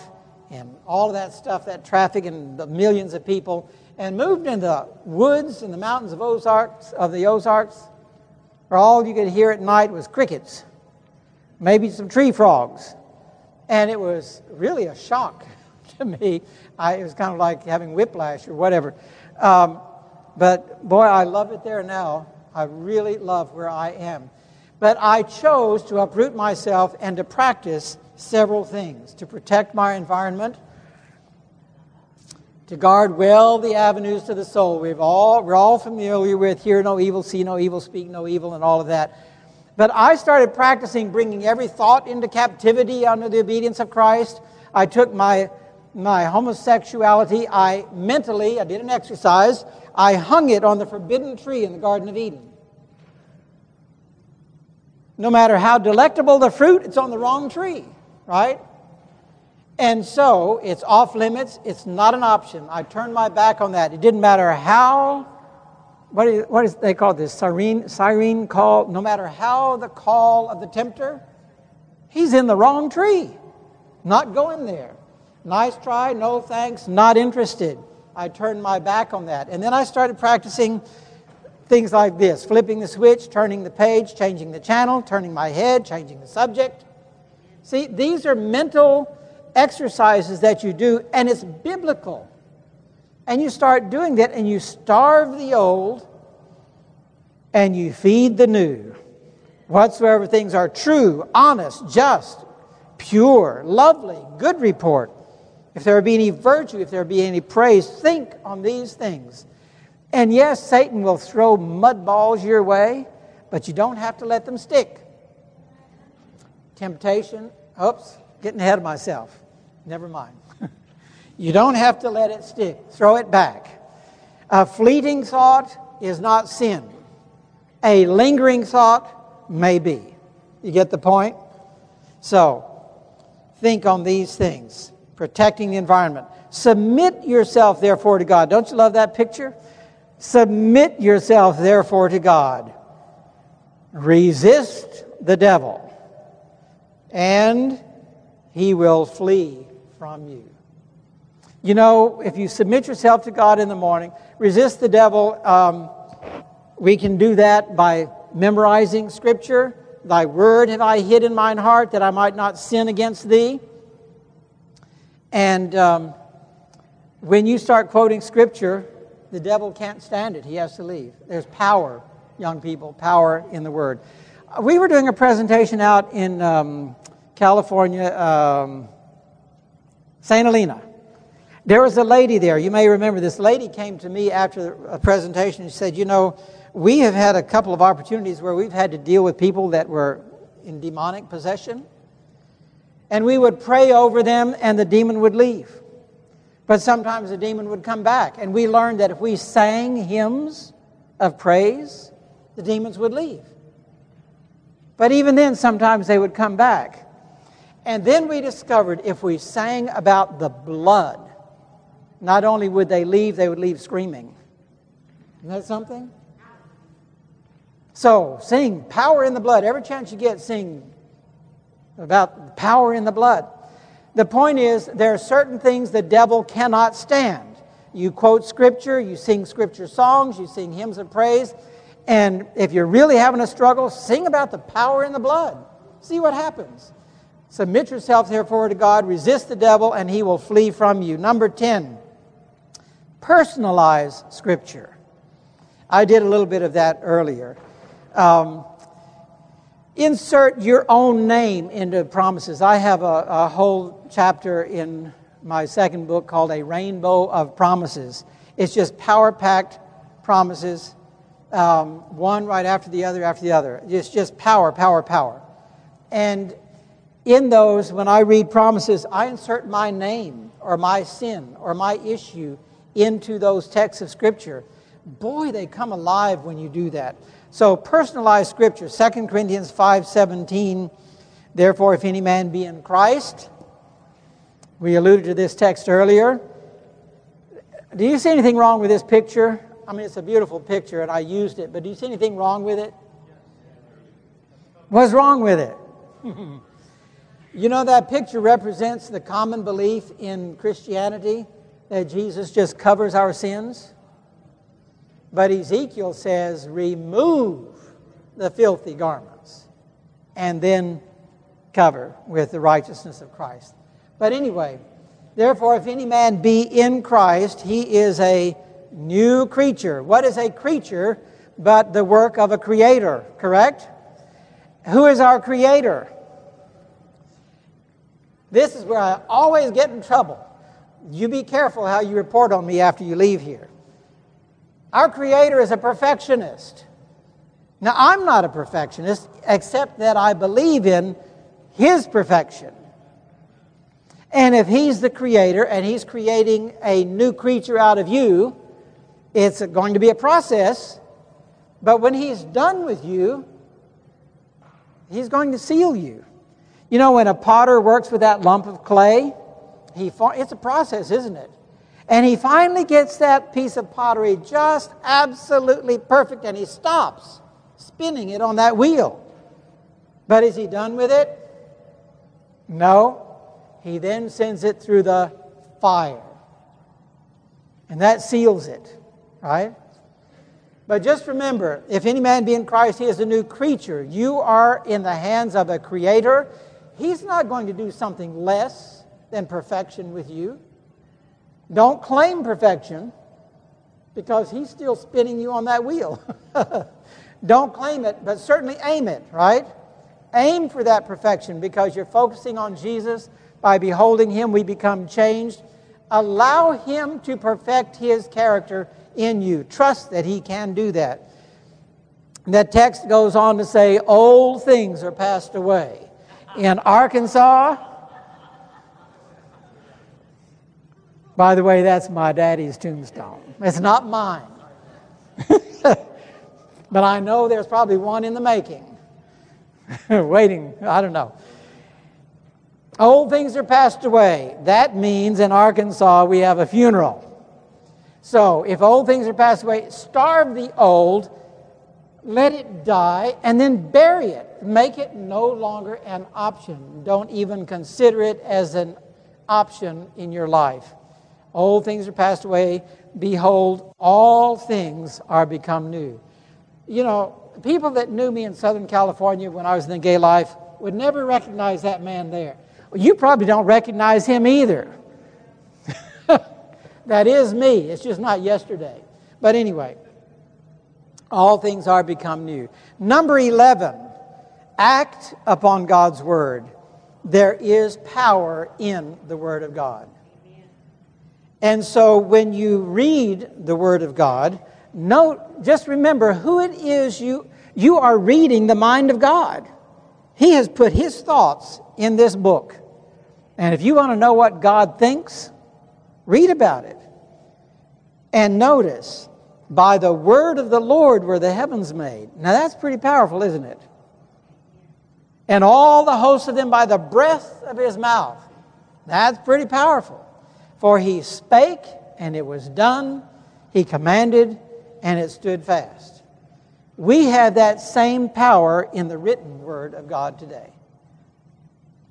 and all of that stuff, that traffic and the millions of people, and moved into the woods and the mountains of Ozarks of the Ozarks, where all you could hear at night was crickets, maybe some tree frogs. And it was really a shock to me. I, it was kind of like having whiplash or whatever. Um, but boy, I love it there now. I really love where I am. But I chose to uproot myself and to practice several things to protect my environment, to guard well the avenues to the soul. We've all, we're all familiar with hear no evil, see no evil, speak no evil, and all of that. But I started practicing bringing every thought into captivity under the obedience of Christ. I took my, my homosexuality, I mentally, I did an exercise, I hung it on the forbidden tree in the Garden of Eden. No matter how delectable the fruit, it's on the wrong tree, right? And so it's off limits. It's not an option. I turned my back on that. It didn't matter how, what is, what is they call this? Siren, siren call. No matter how the call of the tempter, he's in the wrong tree. Not going there. Nice try, no thanks, not interested. I turned my back on that. And then I started practicing things like this flipping the switch, turning the page, changing the channel, turning my head, changing the subject. See, these are mental exercises that you do, and it's biblical. And you start doing that, and you starve the old, and you feed the new. Whatsoever things are true, honest, just, pure, lovely, good report. If there be any virtue, if there be any praise, think on these things. And yes, Satan will throw mud balls your way, but you don't have to let them stick. Temptation, oops, getting ahead of myself. Never mind. you don't have to let it stick, throw it back. A fleeting thought is not sin, a lingering thought may be. You get the point? So, think on these things protecting the environment. Submit yourself, therefore, to God. Don't you love that picture? Submit yourself, therefore, to God. Resist the devil, and he will flee from you. You know, if you submit yourself to God in the morning, resist the devil, um, we can do that by memorizing Scripture. Thy word have I hid in mine heart that I might not sin against thee. And um, when you start quoting Scripture, the devil can't stand it. He has to leave. There's power, young people, power in the word. We were doing a presentation out in um, California. Um, St. Helena. There was a lady there. You may remember this lady came to me after a presentation and said, You know, we have had a couple of opportunities where we've had to deal with people that were in demonic possession. And we would pray over them, and the demon would leave. But sometimes the demon would come back. And we learned that if we sang hymns of praise, the demons would leave. But even then, sometimes they would come back. And then we discovered if we sang about the blood, not only would they leave, they would leave screaming. Isn't that something? So, sing power in the blood. Every chance you get, sing about power in the blood. The point is, there are certain things the devil cannot stand. You quote scripture, you sing scripture songs, you sing hymns of praise, and if you're really having a struggle, sing about the power in the blood. See what happens. Submit yourself, therefore, to God, resist the devil, and he will flee from you. Number 10, personalize Scripture. I did a little bit of that earlier. Um, insert your own name into promises. I have a, a whole chapter in my second book called A Rainbow of Promises. It's just power packed promises, um, one right after the other after the other. It's just power, power, power. And in those, when I read promises, I insert my name or my sin or my issue into those texts of Scripture. Boy, they come alive when you do that. So personalized Scripture, 2 Corinthians 5.17, Therefore, if any man be in Christ, we alluded to this text earlier. Do you see anything wrong with this picture? I mean, it's a beautiful picture, and I used it, but do you see anything wrong with it? What's wrong with it? You know, that picture represents the common belief in Christianity that Jesus just covers our sins. But Ezekiel says, remove the filthy garments and then cover with the righteousness of Christ. But anyway, Therefore, if any man be in Christ, he is a new creature. What is a creature but the work of a creator, correct? Who is our creator? This is where I always get in trouble. You be careful how you report on me after you leave here. Our creator is a perfectionist. Now, I'm not a perfectionist, except that I believe in his perfection. And if he's the creator and he's creating a new creature out of you, it's going to be a process. But when he's done with you, he's going to seal you. You know, when a potter works with that lump of clay, he, it's a process, isn't it? And he finally gets that piece of pottery just absolutely perfect and he stops spinning it on that wheel. But is he done with it? No. He then sends it through the fire. And that seals it, right? But just remember if any man be in Christ, he is a new creature. You are in the hands of a creator. He's not going to do something less than perfection with you. Don't claim perfection because he's still spinning you on that wheel. Don't claim it, but certainly aim it, right? Aim for that perfection because you're focusing on Jesus. By beholding him, we become changed. Allow him to perfect his character in you. Trust that he can do that. That text goes on to say, Old things are passed away. In Arkansas, by the way, that's my daddy's tombstone. It's not mine. but I know there's probably one in the making. Waiting, I don't know. Old things are passed away. That means in Arkansas we have a funeral. So if old things are passed away, starve the old, let it die, and then bury it. Make it no longer an option. Don't even consider it as an option in your life. Old things are passed away. Behold, all things are become new. You know, people that knew me in Southern California when I was in the gay life would never recognize that man there. You probably don't recognize him either. That is me. It's just not yesterday. But anyway, all things are become new. Number 11, act upon God's word. There is power in the word of God. And so when you read the word of God, note, just remember who it is you, you are reading the mind of God. He has put his thoughts in this book. And if you want to know what God thinks, read about it. And notice, by the word of the Lord were the heavens made. Now that's pretty powerful, isn't it? And all the hosts of them by the breath of his mouth. That's pretty powerful. For he spake, and it was done. He commanded, and it stood fast. We have that same power in the written word of God today.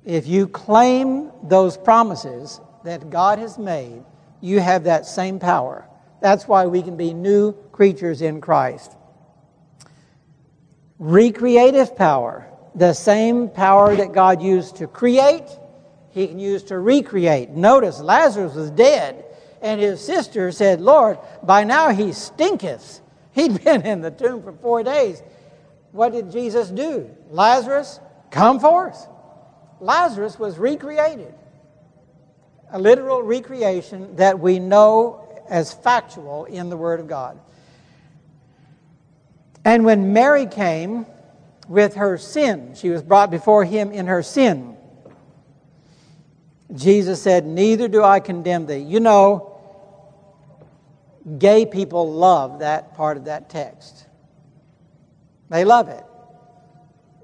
If you claim those promises that God has made, you have that same power. That's why we can be new creatures in Christ. Recreative power, the same power that God used to create, He can use to recreate. Notice Lazarus was dead, and his sister said, Lord, by now he stinketh. He'd been in the tomb for four days. What did Jesus do? Lazarus, come forth. Lazarus was recreated. A literal recreation that we know as factual in the Word of God. And when Mary came with her sin, she was brought before him in her sin. Jesus said, Neither do I condemn thee. You know, gay people love that part of that text. They love it.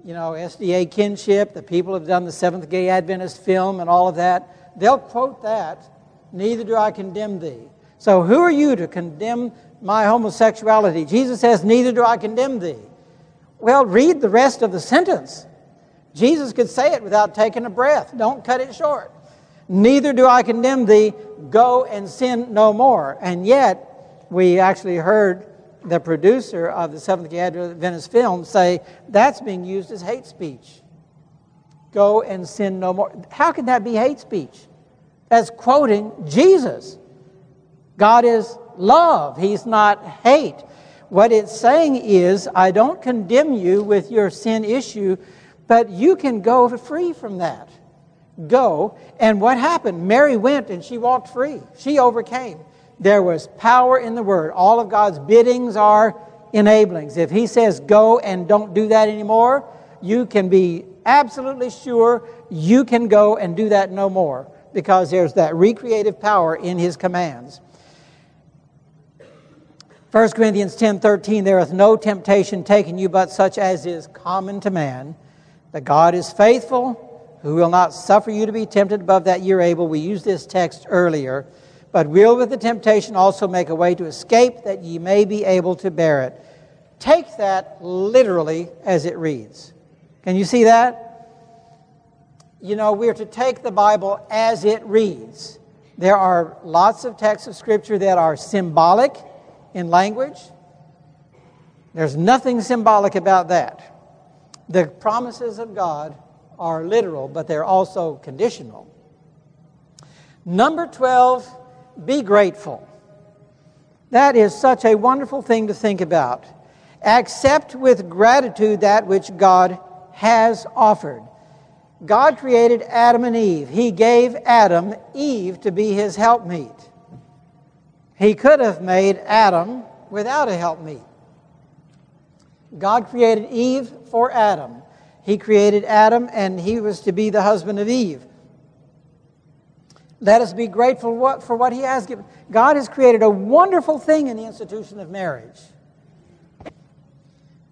You know, SDA kinship, the people have done the Seventh Gay Adventist film and all of that. They'll quote that, Neither do I condemn thee. So who are you to condemn my homosexuality? Jesus says, Neither do I condemn thee. Well, read the rest of the sentence. Jesus could say it without taking a breath. Don't cut it short. Neither do I condemn thee. Go and sin no more. And yet, we actually heard the producer of the Seventh day Adventist film say that's being used as hate speech. Go and sin no more. How can that be hate speech? as quoting Jesus. God is love, He's not hate. What it's saying is, I don't condemn you with your sin issue, but you can go free from that. Go. And what happened? Mary went and she walked free. She overcame. There was power in the word. All of God's biddings are enablings. If He says go and don't do that anymore, you can be absolutely sure you can go and do that no more because there's that recreative power in His commands. 1 Corinthians 10 13, there is no temptation taken you but such as is common to man. That God is faithful, who will not suffer you to be tempted above that you're able. We used this text earlier. But will with the temptation also make a way to escape that ye may be able to bear it. Take that literally as it reads. Can you see that? You know, we're to take the Bible as it reads. There are lots of texts of Scripture that are symbolic in language. There's nothing symbolic about that. The promises of God are literal, but they're also conditional. Number 12, be grateful. That is such a wonderful thing to think about. Accept with gratitude that which God has offered. God created Adam and Eve. He gave Adam Eve to be his helpmeet. He could have made Adam without a helpmeet. God created Eve for Adam. He created Adam, and he was to be the husband of Eve. Let us be grateful for what he has given. God has created a wonderful thing in the institution of marriage.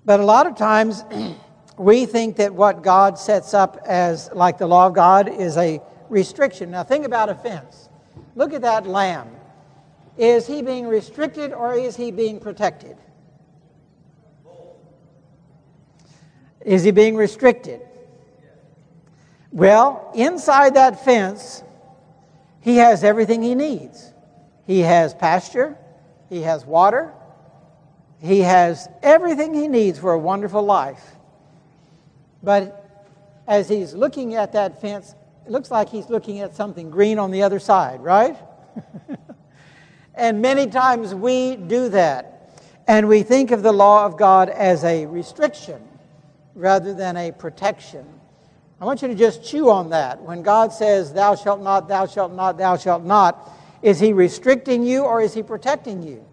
But a lot of times, we think that what God sets up as like the law of God is a restriction. Now, think about a fence. Look at that lamb. Is he being restricted or is he being protected? Is he being restricted? Well, inside that fence, he has everything he needs. He has pasture, he has water, he has everything he needs for a wonderful life. But as he's looking at that fence, it looks like he's looking at something green on the other side, right? And many times we do that. And we think of the law of God as a restriction rather than a protection. I want you to just chew on that. When God says, Thou shalt not, thou shalt not, thou shalt not, is He restricting you or is He protecting you?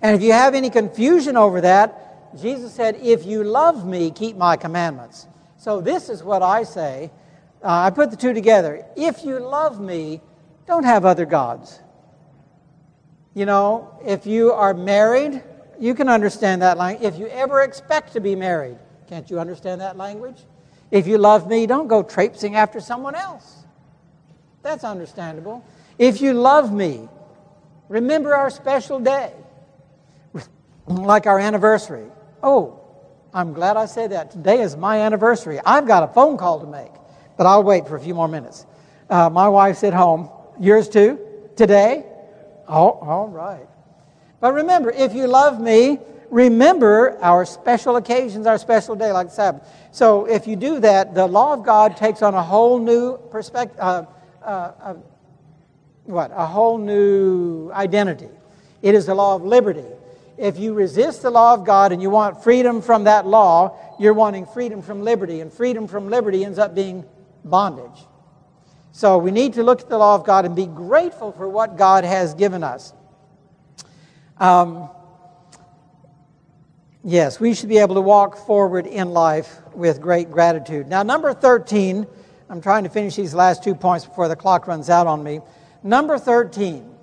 And if you have any confusion over that, Jesus said, If you love me, keep my commandments. So this is what I say. Uh, I put the two together. If you love me, don't have other gods. You know, if you are married, you can understand that line. If you ever expect to be married, can't you understand that language? If you love me, don't go traipsing after someone else. That's understandable. If you love me, remember our special day, like our anniversary. Oh, I'm glad I said that. Today is my anniversary. I've got a phone call to make, but I'll wait for a few more minutes. Uh, my wife's at home. Yours too? Today? Oh, all right. But remember, if you love me, remember our special occasions, our special day, like Sabbath. So if you do that, the law of God takes on a whole new perspective. Uh, uh, uh, what? A whole new identity. It is the law of liberty. If you resist the law of God and you want freedom from that law, you're wanting freedom from liberty, and freedom from liberty ends up being bondage. So we need to look at the law of God and be grateful for what God has given us. Um, yes, we should be able to walk forward in life with great gratitude. Now, number 13, I'm trying to finish these last two points before the clock runs out on me. Number 13,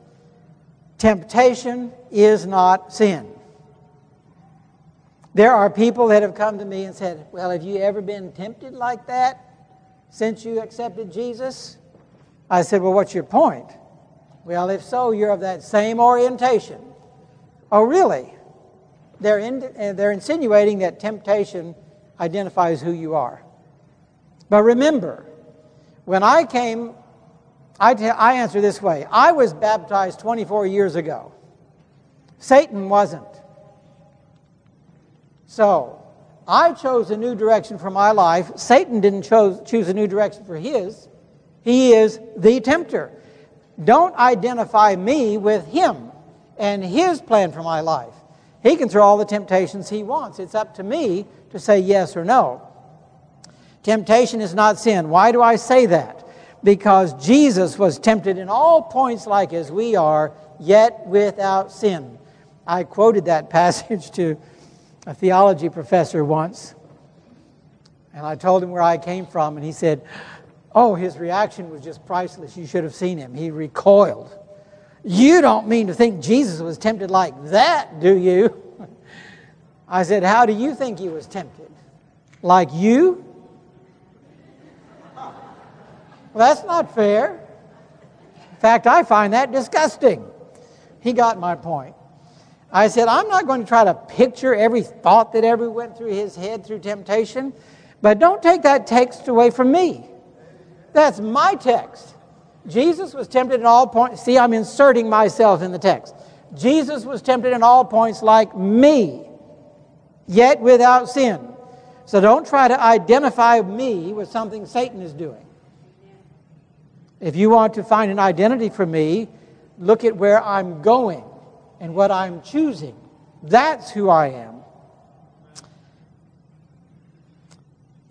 temptation is not sin. There are people that have come to me and said, Well, have you ever been tempted like that since you accepted Jesus? I said, Well, what's your point? Well, if so, you're of that same orientation. Oh, really? They're, in, uh, they're insinuating that temptation identifies who you are. But remember, when I came, I, t- I answer this way I was baptized 24 years ago, Satan wasn't. So, I chose a new direction for my life. Satan didn't chose, choose a new direction for his. He is the tempter. Don't identify me with him and his plan for my life. He can throw all the temptations he wants. It's up to me to say yes or no. Temptation is not sin. Why do I say that? Because Jesus was tempted in all points like as we are, yet without sin. I quoted that passage to a theology professor once, and I told him where I came from, and he said, Oh, his reaction was just priceless. You should have seen him. He recoiled. You don't mean to think Jesus was tempted like that, do you? I said, How do you think he was tempted? Like you? Well, that's not fair. In fact, I find that disgusting. He got my point. I said, I'm not going to try to picture every thought that ever went through his head through temptation, but don't take that text away from me. That's my text. Jesus was tempted in all points. See, I'm inserting myself in the text. Jesus was tempted in all points like me, yet without sin. So don't try to identify me with something Satan is doing. If you want to find an identity for me, look at where I'm going and what I'm choosing. That's who I am.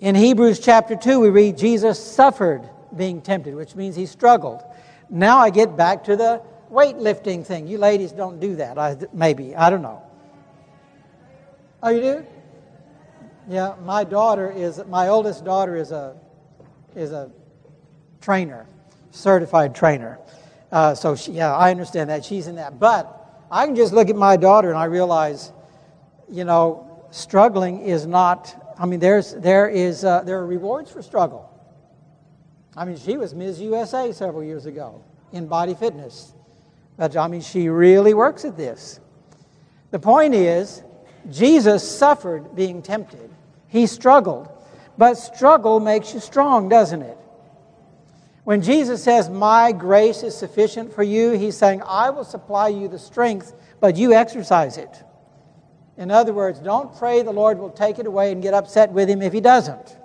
In Hebrews chapter 2, we read Jesus suffered being tempted, which means he struggled. Now I get back to the weightlifting thing. You ladies don't do that, I, maybe. I don't know. Oh, you do? Yeah, my daughter is, my oldest daughter is a, is a trainer, certified trainer. Uh, so, she, yeah, I understand that. She's in that. But I can just look at my daughter and I realize, you know, struggling is not, I mean, there's, there, is, uh, there are rewards for struggle. I mean, she was Ms. USA several years ago in body fitness. But I mean, she really works at this. The point is, Jesus suffered being tempted. He struggled. But struggle makes you strong, doesn't it? When Jesus says, My grace is sufficient for you, he's saying, I will supply you the strength, but you exercise it. In other words, don't pray the Lord will take it away and get upset with him if he doesn't.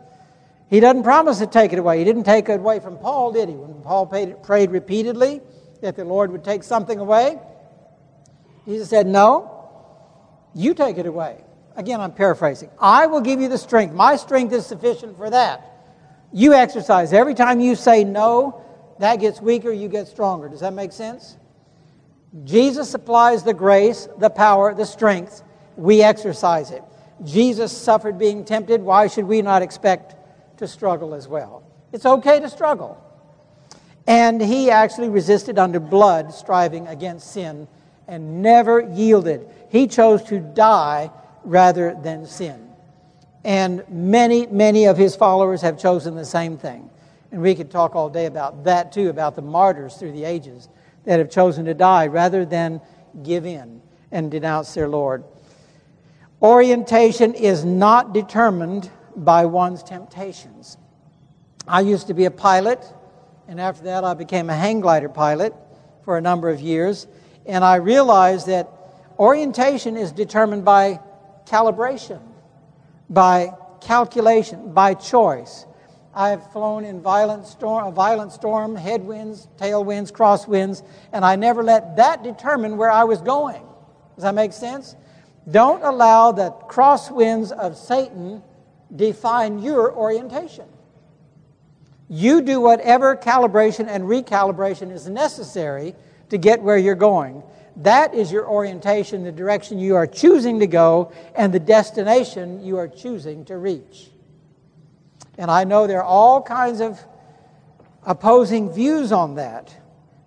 He doesn't promise to take it away. He didn't take it away from Paul, did he? When Paul prayed, prayed repeatedly that the Lord would take something away, Jesus said, No, you take it away. Again, I'm paraphrasing. I will give you the strength. My strength is sufficient for that. You exercise. Every time you say no, that gets weaker, you get stronger. Does that make sense? Jesus supplies the grace, the power, the strength. We exercise it. Jesus suffered being tempted. Why should we not expect to struggle as well. It's okay to struggle. And he actually resisted under blood, striving against sin, and never yielded. He chose to die rather than sin. And many, many of his followers have chosen the same thing. And we could talk all day about that too, about the martyrs through the ages that have chosen to die rather than give in and denounce their Lord. Orientation is not determined by one's temptations. I used to be a pilot, and after that, I became a hang glider pilot for a number of years. And I realized that orientation is determined by calibration, by calculation, by choice. I've flown in violent storm, a violent storm, headwinds, tailwinds, crosswinds, and I never let that determine where I was going. Does that make sense? Don't allow the crosswinds of Satan define your orientation. You do whatever calibration and recalibration is necessary to get where you're going. That is your orientation, the direction you are choosing to go, and the destination you are choosing to reach. And I know there are all kinds of opposing views on that,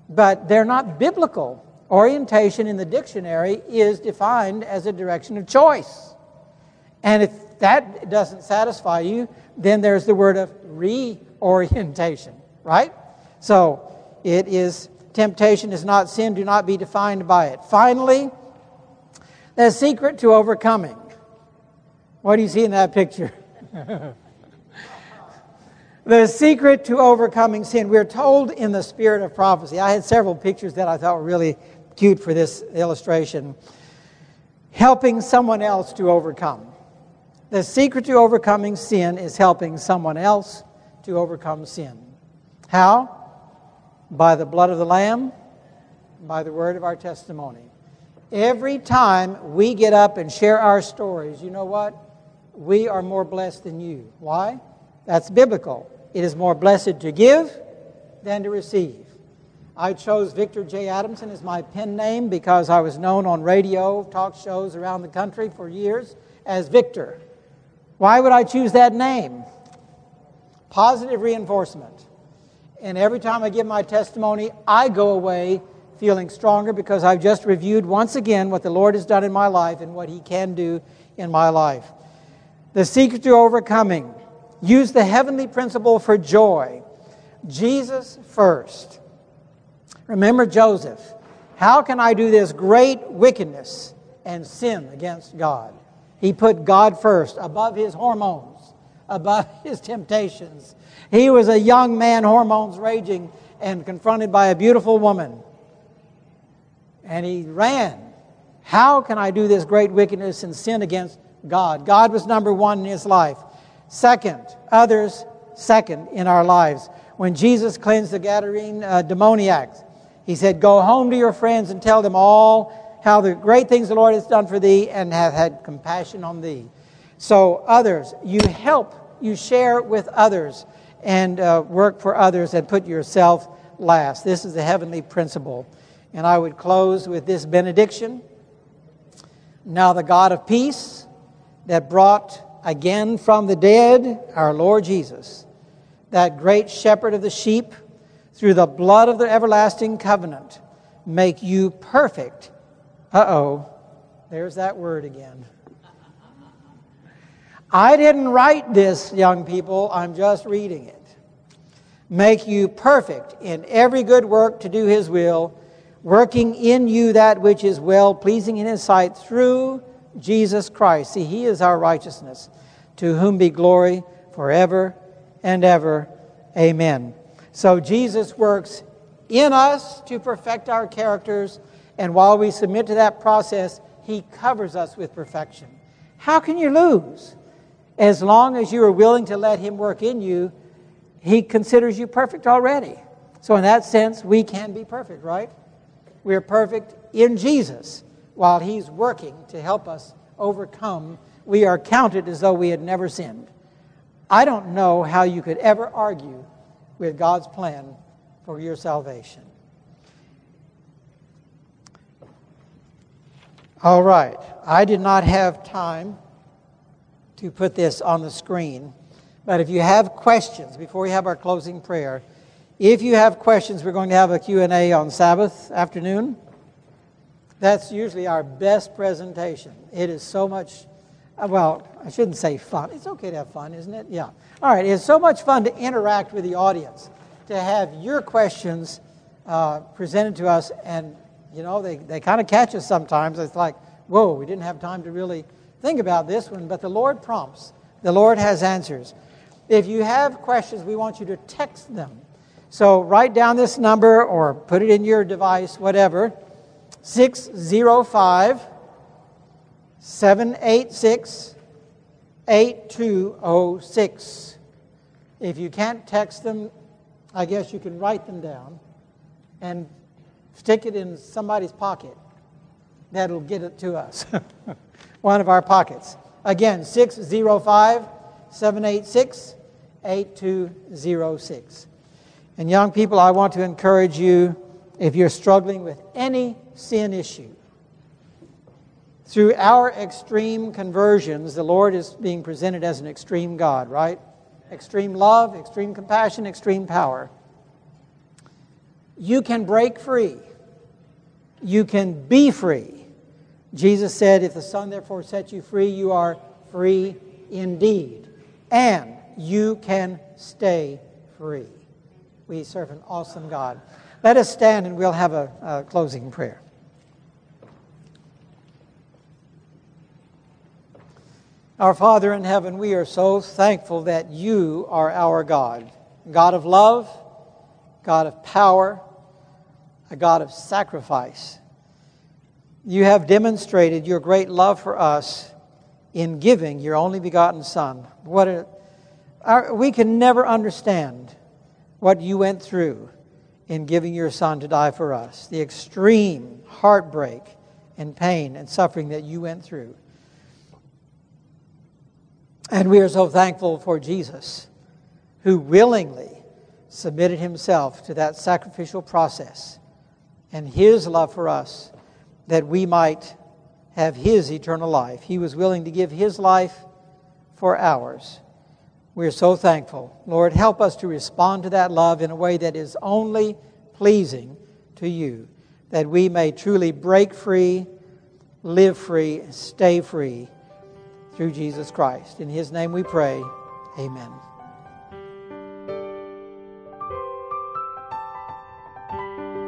but they're not biblical. Orientation in the dictionary is defined as a direction of choice. And if that doesn't satisfy you, then there's the word of reorientation, right? So it is temptation is not sin, do not be defined by it. Finally, the secret to overcoming. What do you see in that picture? the secret to overcoming sin. We're told in the spirit of prophecy. I had several pictures that I thought were really cute for this illustration. Helping someone else to overcome. The secret to overcoming sin is helping someone else to overcome sin. How? By the blood of the Lamb, by the word of our testimony. Every time we get up and share our stories, you know what? We are more blessed than you. Why? That's biblical. It is more blessed to give than to receive. I chose Victor J. Adamson as my pen name because I was known on radio, talk shows around the country for years as Victor. Why would I choose that name? Positive reinforcement. And every time I give my testimony, I go away feeling stronger because I've just reviewed once again what the Lord has done in my life and what He can do in my life. The secret to overcoming use the heavenly principle for joy. Jesus first. Remember Joseph. How can I do this great wickedness and sin against God? He put God first, above his hormones, above his temptations. He was a young man, hormones raging, and confronted by a beautiful woman and he ran. How can I do this great wickedness and sin against God? God was number one in his life. Second, others second in our lives. When Jesus cleansed the Gadarene uh, demoniacs, he said, Go home to your friends and tell them all how the great things the Lord has done for thee and have had compassion on thee. So, others, you help, you share with others and uh, work for others and put yourself last. This is the heavenly principle. And I would close with this benediction. Now, the God of peace that brought again from the dead our Lord Jesus, that great shepherd of the sheep, through the blood of the everlasting covenant, make you perfect. Uh oh, there's that word again. I didn't write this, young people, I'm just reading it. Make you perfect in every good work to do his will working in you that which is well pleasing in his sight through Jesus Christ. See, he is our righteousness, to whom be glory forever and ever. Amen. So Jesus works in us to perfect our characters, and while we submit to that process, he covers us with perfection. How can you lose? As long as you are willing to let him work in you, he considers you perfect already. So, in that sense, we can be perfect, right? We are perfect in Jesus while He's working to help us overcome. We are counted as though we had never sinned. I don't know how you could ever argue with God's plan for your salvation. All right. I did not have time to put this on the screen, but if you have questions before we have our closing prayer, if you have questions, we're going to have a Q&A on Sabbath afternoon. That's usually our best presentation. It is so much, uh, well, I shouldn't say fun. It's okay to have fun, isn't it? Yeah. All right, it's so much fun to interact with the audience, to have your questions uh, presented to us, and, you know, they, they kind of catch us sometimes. It's like, whoa, we didn't have time to really think about this one, but the Lord prompts. The Lord has answers. If you have questions, we want you to text them so write down this number or put it in your device, whatever 605 786 8206. If you can't text them, I guess you can write them down and stick it in somebody's pocket. That'll get it to us. One of our pockets. Again, 605 786 8206. And young people, I want to encourage you if you're struggling with any sin issue. Through our extreme conversions, the Lord is being presented as an extreme God, right? Extreme love, extreme compassion, extreme power. You can break free. You can be free. Jesus said, If the Son therefore sets you free, you are free indeed. And you can stay free. We serve an awesome God. Let us stand and we'll have a, a closing prayer. Our Father in heaven, we are so thankful that you are our God, God of love, God of power, a God of sacrifice. You have demonstrated your great love for us in giving your only begotten Son. What a, our, we can never understand what you went through in giving your son to die for us, the extreme heartbreak and pain and suffering that you went through. And we are so thankful for Jesus, who willingly submitted himself to that sacrificial process and his love for us that we might have his eternal life. He was willing to give his life for ours. We're so thankful. Lord, help us to respond to that love in a way that is only pleasing to you, that we may truly break free, live free, stay free through Jesus Christ. In his name we pray. Amen.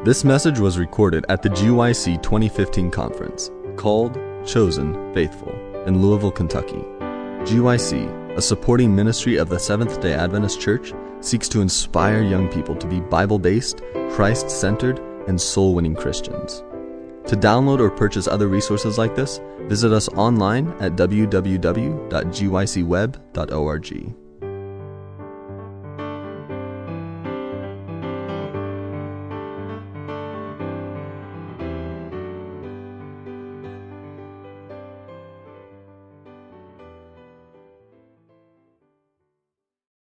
This message was recorded at the GYC 2015 conference called Chosen Faithful in Louisville, Kentucky. GYC, a supporting ministry of the Seventh day Adventist Church, seeks to inspire young people to be Bible based, Christ centered, and soul winning Christians. To download or purchase other resources like this, visit us online at www.gycweb.org.